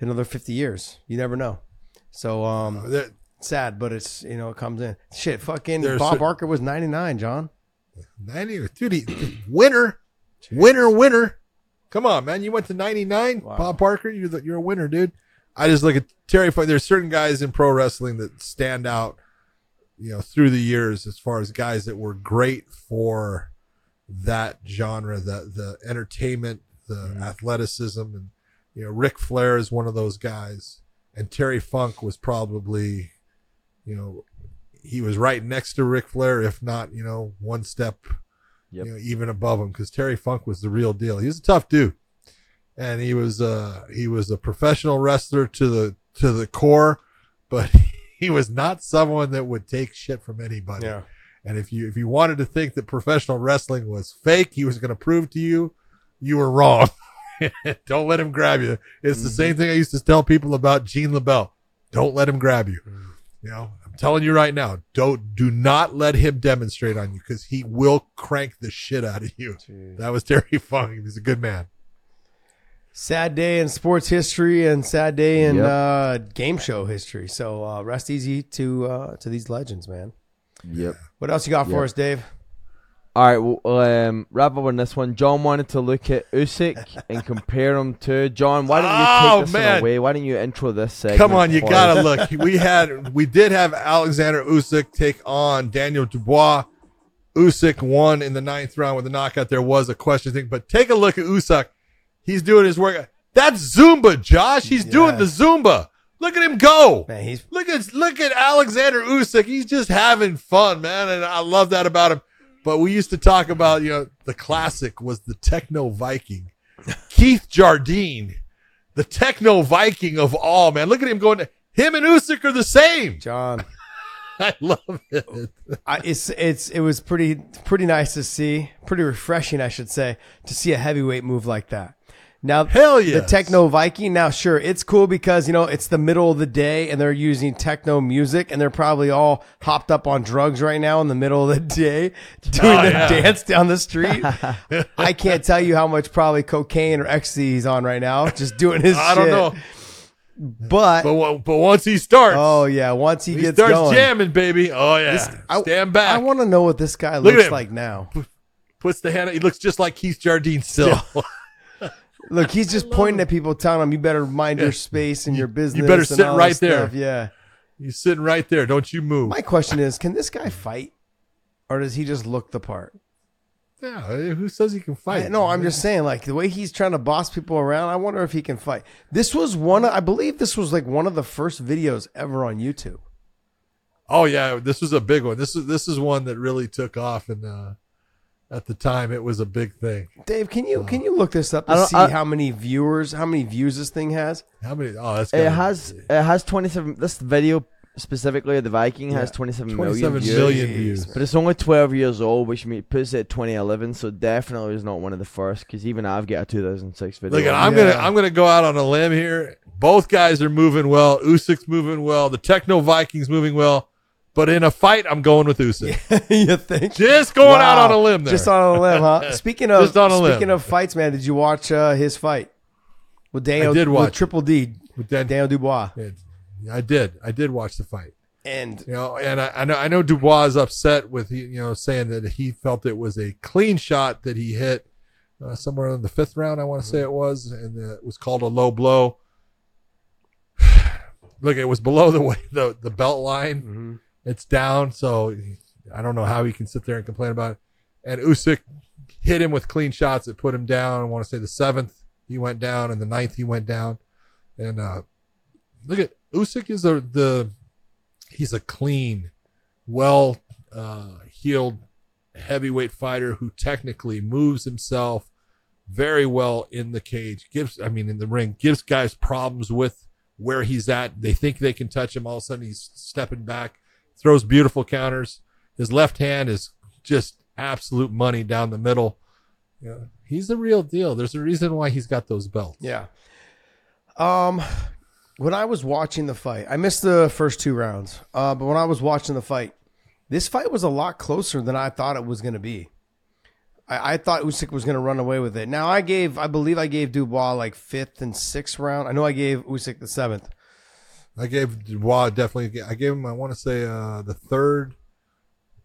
another fifty years. You never know. So um, There- sad, but it's you know it comes in. Shit, fucking Bob Barker was ninety nine. John, 90, dude, he, winner, winner, winner. Come on, man. You went to 99, Wow. Bob Barker. You're the, you're a winner, dude. I just look at Terry. There's certain guys in pro wrestling that stand out, you know, through the years as far as guys that were great for that genre, the the entertainment, the Mm-hmm. athleticism, and you know, Ric Flair is one of those guys, and Terry Funk was probably you know, he was right next to Ric Flair, if not, you know, one step, Yep. you know, even above him, because Terry Funk was the real deal. He was a tough dude, and he was uh he was a professional wrestler to the to the core, but [LAUGHS] he was not someone that would take shit from anybody. Yeah. And if you if you wanted to think that professional wrestling was fake, he was going to prove to you you were wrong. [LAUGHS] Don't let him grab you. It's the mm-hmm. same thing I used to tell people about Gene LeBell. Don't let him grab you. Mm. You know, I'm telling you right now, don't do not let him demonstrate on you because he will crank the shit out of you. That was Terry Funk. He's a good man. Sad day in sports history and sad day in Yep. uh, game show history. So uh, rest easy to uh, to these legends, man. Yep. What else you got for Yep. us, Dave? All right, well, um, wrap up on this one. John wanted to look at Usyk and [LAUGHS] compare him to John. Why don't you Oh, take this man. one away? Why don't you intro this segment? Come on, you gotta us? look. We had, we did have Alexander Usyk take on Daniel Dubois. Usyk won in the ninth round with a knockout. There was a question thing, but take a look at Usyk. He's doing his work. That's Zumba, Josh. He's doing the Zumba. Look at him go. Man, he's Look at look at Alexander Usyk. He's just having fun, man, and I love that about him. But we used to talk about, you know, the classic was the Techno Viking, Keith Jardine, the Techno Viking of all, man. Look at him going. Him and Usyk are the same. John. [LAUGHS] I love it. I, it's it's it was pretty pretty nice to see, pretty refreshing, I should say, to see a heavyweight move like that. Now, Hell yeah, the techno Viking. Now, sure, it's cool because you know it's the middle of the day and they're using techno music and they're probably all hopped up on drugs right now in the middle of the day [LAUGHS] doing Oh, the yeah. dance down the street. [LAUGHS] I can't tell you how much probably cocaine or ecstasy he's on right now, just doing his. I don't know, but, but but once he starts, oh yeah, once he, he gets starts going, jamming, baby. Oh yeah, I- stand back. I want to know what this guy Look looks like now. Puts the hand. He looks just like Keith Jardine still. [LAUGHS] Look, he's just pointing at people, telling them, "You better mind your space and your business." You better sit right there. stuff." Yeah. He's sitting right there. Don't you move. My question is, can this guy fight, or does he just look the part? yeah, who says he can fight? I- no, I'm just saying, like the way he's trying to boss people around. I wonder if he can fight. This was one. I believe this was like one of the first videos ever on YouTube. Oh yeah, this was a big one. This is this is one that really took off, and uh, at the time it was a big thing. Dave, can you uh, can you look this up I to don't- see I- how many viewers, how many views this thing has? How many? Oh, that's It gotta- has it has 27. This video specifically of the Viking has 27 million 27 views. million views. But it's only 12 years old, which means puts it at 2011. So definitely is not one of the first. Because even I've got a 2006 video. Look, I'm Yeah. gonna I'm gonna go out on a limb here. Both guys are moving well. Usyk's moving well. The Techno Vikings moving well. But in a fight, I'm going with Usyk. [LAUGHS] you think? Just going out on a limb there. Just on a limb, huh? [LAUGHS] Speaking of Just on a limb. speaking of fights, man, did you watch uh, his fight with Daniel? I did with watch it. Triple D, With Dan- Daniel Dubois, I did. I did watch the fight. and You know, and I, I know I know Dubois is upset with you know saying that he felt it was a clean shot that he hit uh, somewhere in the fifth round. I want to say it was, and uh, it was called a low blow. [SIGHS] Look, it was below the [LAUGHS] way the the belt line. It's down, so I don't know how he can sit there and complain about it. And Usyk hit him with clean shots that put him down. I want to say the seventh he went down, and the ninth he went down. And uh, look at Usyk is a the he's a clean, well uh, heeled heavyweight fighter who technically moves himself very well in the cage. Gives I mean in the ring gives guys problems with where he's at. They think they can touch him. All of a sudden he's stepping back, throws beautiful counters. His left hand is just absolute money down the middle. Yeah, he's the real deal. There's a reason why he's got those belts. yeah. Um, when I was watching the fight, I missed the first two rounds. Uh, but when I was watching the fight, this fight was a lot closer than I thought it was going to be. I, I thought Usyk was going to run away with it. Now I gave, I believe I gave Dubois like fifth and sixth round. I know I gave Usyk the seventh. I gave Dubois definitely. I gave him. I want to say uh, the third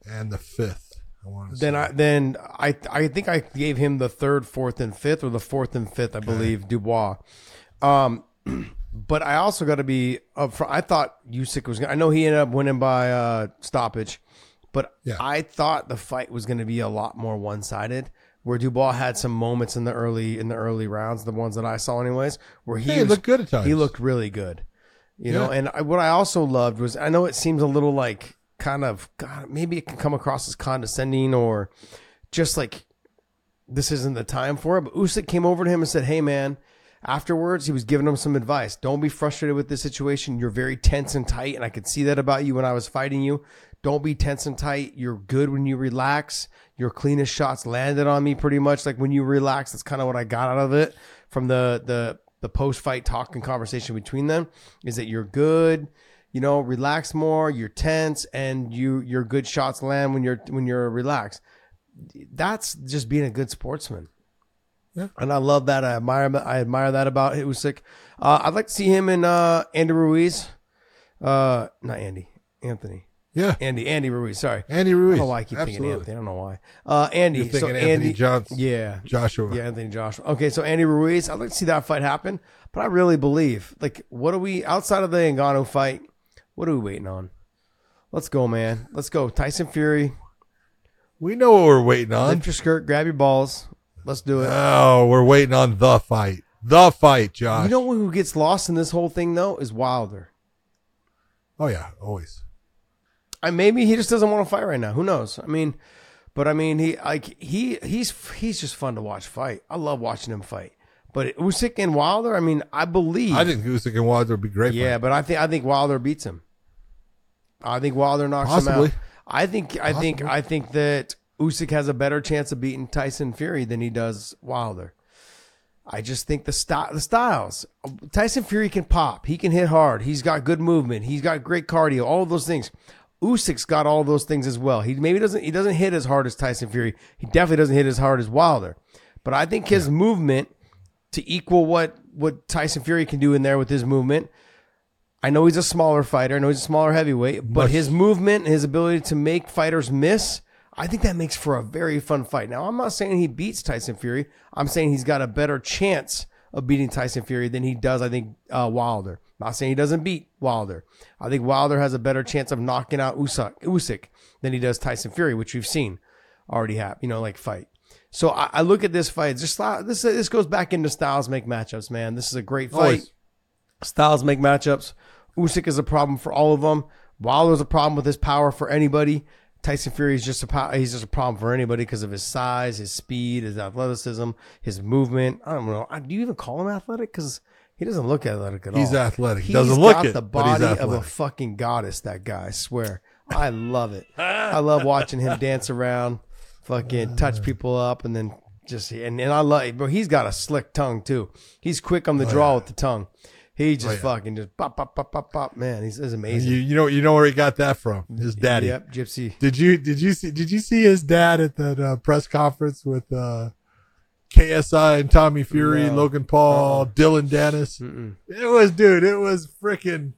and the fifth. I want to Then say. I then I I think I gave him the third, fourth, and fifth, or the fourth and fifth, I believe, Dubois. Um, [CLEARS THROAT] but I also got to be upfront. I thought Usyk was. Gonna, I know he ended up winning by uh, stoppage, but Yeah. I thought the fight was going to be a lot more one sided. Where Dubois had some moments in the early in the early rounds, the ones that I saw, anyways, where he he was- looked good at times. He looked really good. You know, and I, what I also loved was I know it seems a little like kind of God, maybe it can come across as condescending or just like this isn't the time for it. But Usyk came over to him and said, "Hey, man." Afterwards, he was giving him some advice. Don't be frustrated with this situation. You're very tense and tight, and I could see that about you when I was fighting you. Don't be tense and tight. You're good when you relax. Your cleanest shots landed on me pretty much. Like when you relax, that's kind of what I got out of it from the the the post fight talk and conversation between them. Is that you're good, you know, relax more. You're tense, and you your good shots land when you're when you're relaxed. That's just being a good sportsman. Yeah. And I love that. I admire I admire that about Usyk. Uh, I'd like to see him in uh, Andy Ruiz. Uh, not Andy, Anthony. Yeah. Andy, Andy Ruiz. Sorry. Andy I Ruiz. don't know why I keep Absolutely. thinking Anthony. I don't know why. Uh, Andy. You're thinking so Anthony Andy Johnson. Yeah. Joshua. Yeah, Anthony Joshua. Okay, so Andy Ruiz. I'd like to see that fight happen, but I really believe, like, what are we outside of the Ngannou fight? What are we waiting on? Let's go, man. Let's go. Tyson Fury. We know what we're waiting on. Lift your skirt, grab your balls. Let's do it. Oh, we're waiting on the fight. The fight, Josh. You know who gets lost in this whole thing though is Wilder. oh yeah, always. I maybe he just doesn't want to fight right now. Who knows? I mean, but I mean he like he he's he's just fun to watch fight. I love watching him fight. But Usyk and Wilder, I mean, I believe. I think Usyk and Wilder would be great. yeah, fight. but I think I think Wilder beats him. I think Wilder knocks Possibly. him out. I think I think I think that Usyk has a better chance of beating Tyson Fury than he does Wilder. I just think the style, the styles. Tyson Fury can pop. He can hit hard. He's got good movement. He's got great cardio. All of those things. Usyk's got all those things as well. He maybe doesn't. He doesn't hit as hard as Tyson Fury. He definitely doesn't hit as hard as Wilder. But I think his movement to equal what what Tyson Fury can do in there with his movement. I know he's a smaller fighter. I know he's a smaller heavyweight, but his movement, and his ability to make fighters miss, I think that makes for a very fun fight. Now, I'm not saying he beats Tyson Fury. I'm saying he's got a better chance of beating Tyson Fury than he does, I think, uh, Wilder. Not saying he doesn't beat Wilder. I think Wilder has a better chance of knocking out Usyk, Usyk than he does Tyson Fury, which we've seen already have, you know, like fight. So I, I look at this fight. Just this this goes back into styles make matchups, man. This is a great fight. Always. Styles make matchups. Usyk is a problem for all of them. Wilder's a problem with his power for anybody. Tyson Fury is just a he's just a problem for anybody because of his size, his speed, his athleticism, his movement. I don't know. Do you even call him athletic? Because he doesn't look athletic at all. He's athletic. He He's doesn't look got it, the but body of a fucking goddess. That guy, I swear. I love it. I love watching him dance around, fucking touch people up, and then just and, and I love. Bro, he's got a slick tongue too. He's quick on the draw with the tongue. He just Oh, yeah. fucking just pop pop pop pop pop. Man, he's, he's amazing. You, you know you know where he got that from? His daddy. Yep, Gypsy. Did you did you see did you see his dad at that uh, press conference with uh, KSI and Tommy Fury, No. Logan Paul, Uh-uh. Dillon Danis? Mm-mm. It was dude. It was freaking.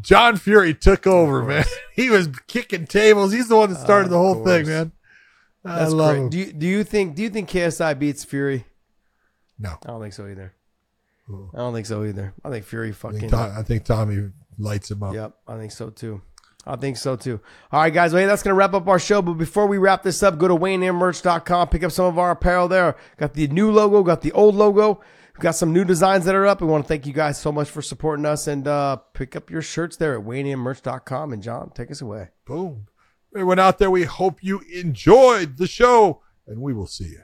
John Fury took over, man. [LAUGHS] He was kicking tables. He's the one that started Of the whole thing, man. I That's love great. him. Do you do you think do you think KSI beats Fury? No, I don't think so either. Ooh. I don't think so either. I think Fury I fucking. think, Tom, I think Tommy lights him up. Yep, I think so too. I think so too. All right, guys. Well, hey, that's going to wrap up our show. But before we wrap this up, go to WeighingInMerch.com. Pick up some of our apparel there. Got the new logo, got the old logo. We've got some new designs that are up. We want to thank you guys so much for supporting us and uh, pick up your shirts there at WeighingInMerch.com. And John, take us away. Boom. Everyone out there, we hope you enjoyed the show, and we will see you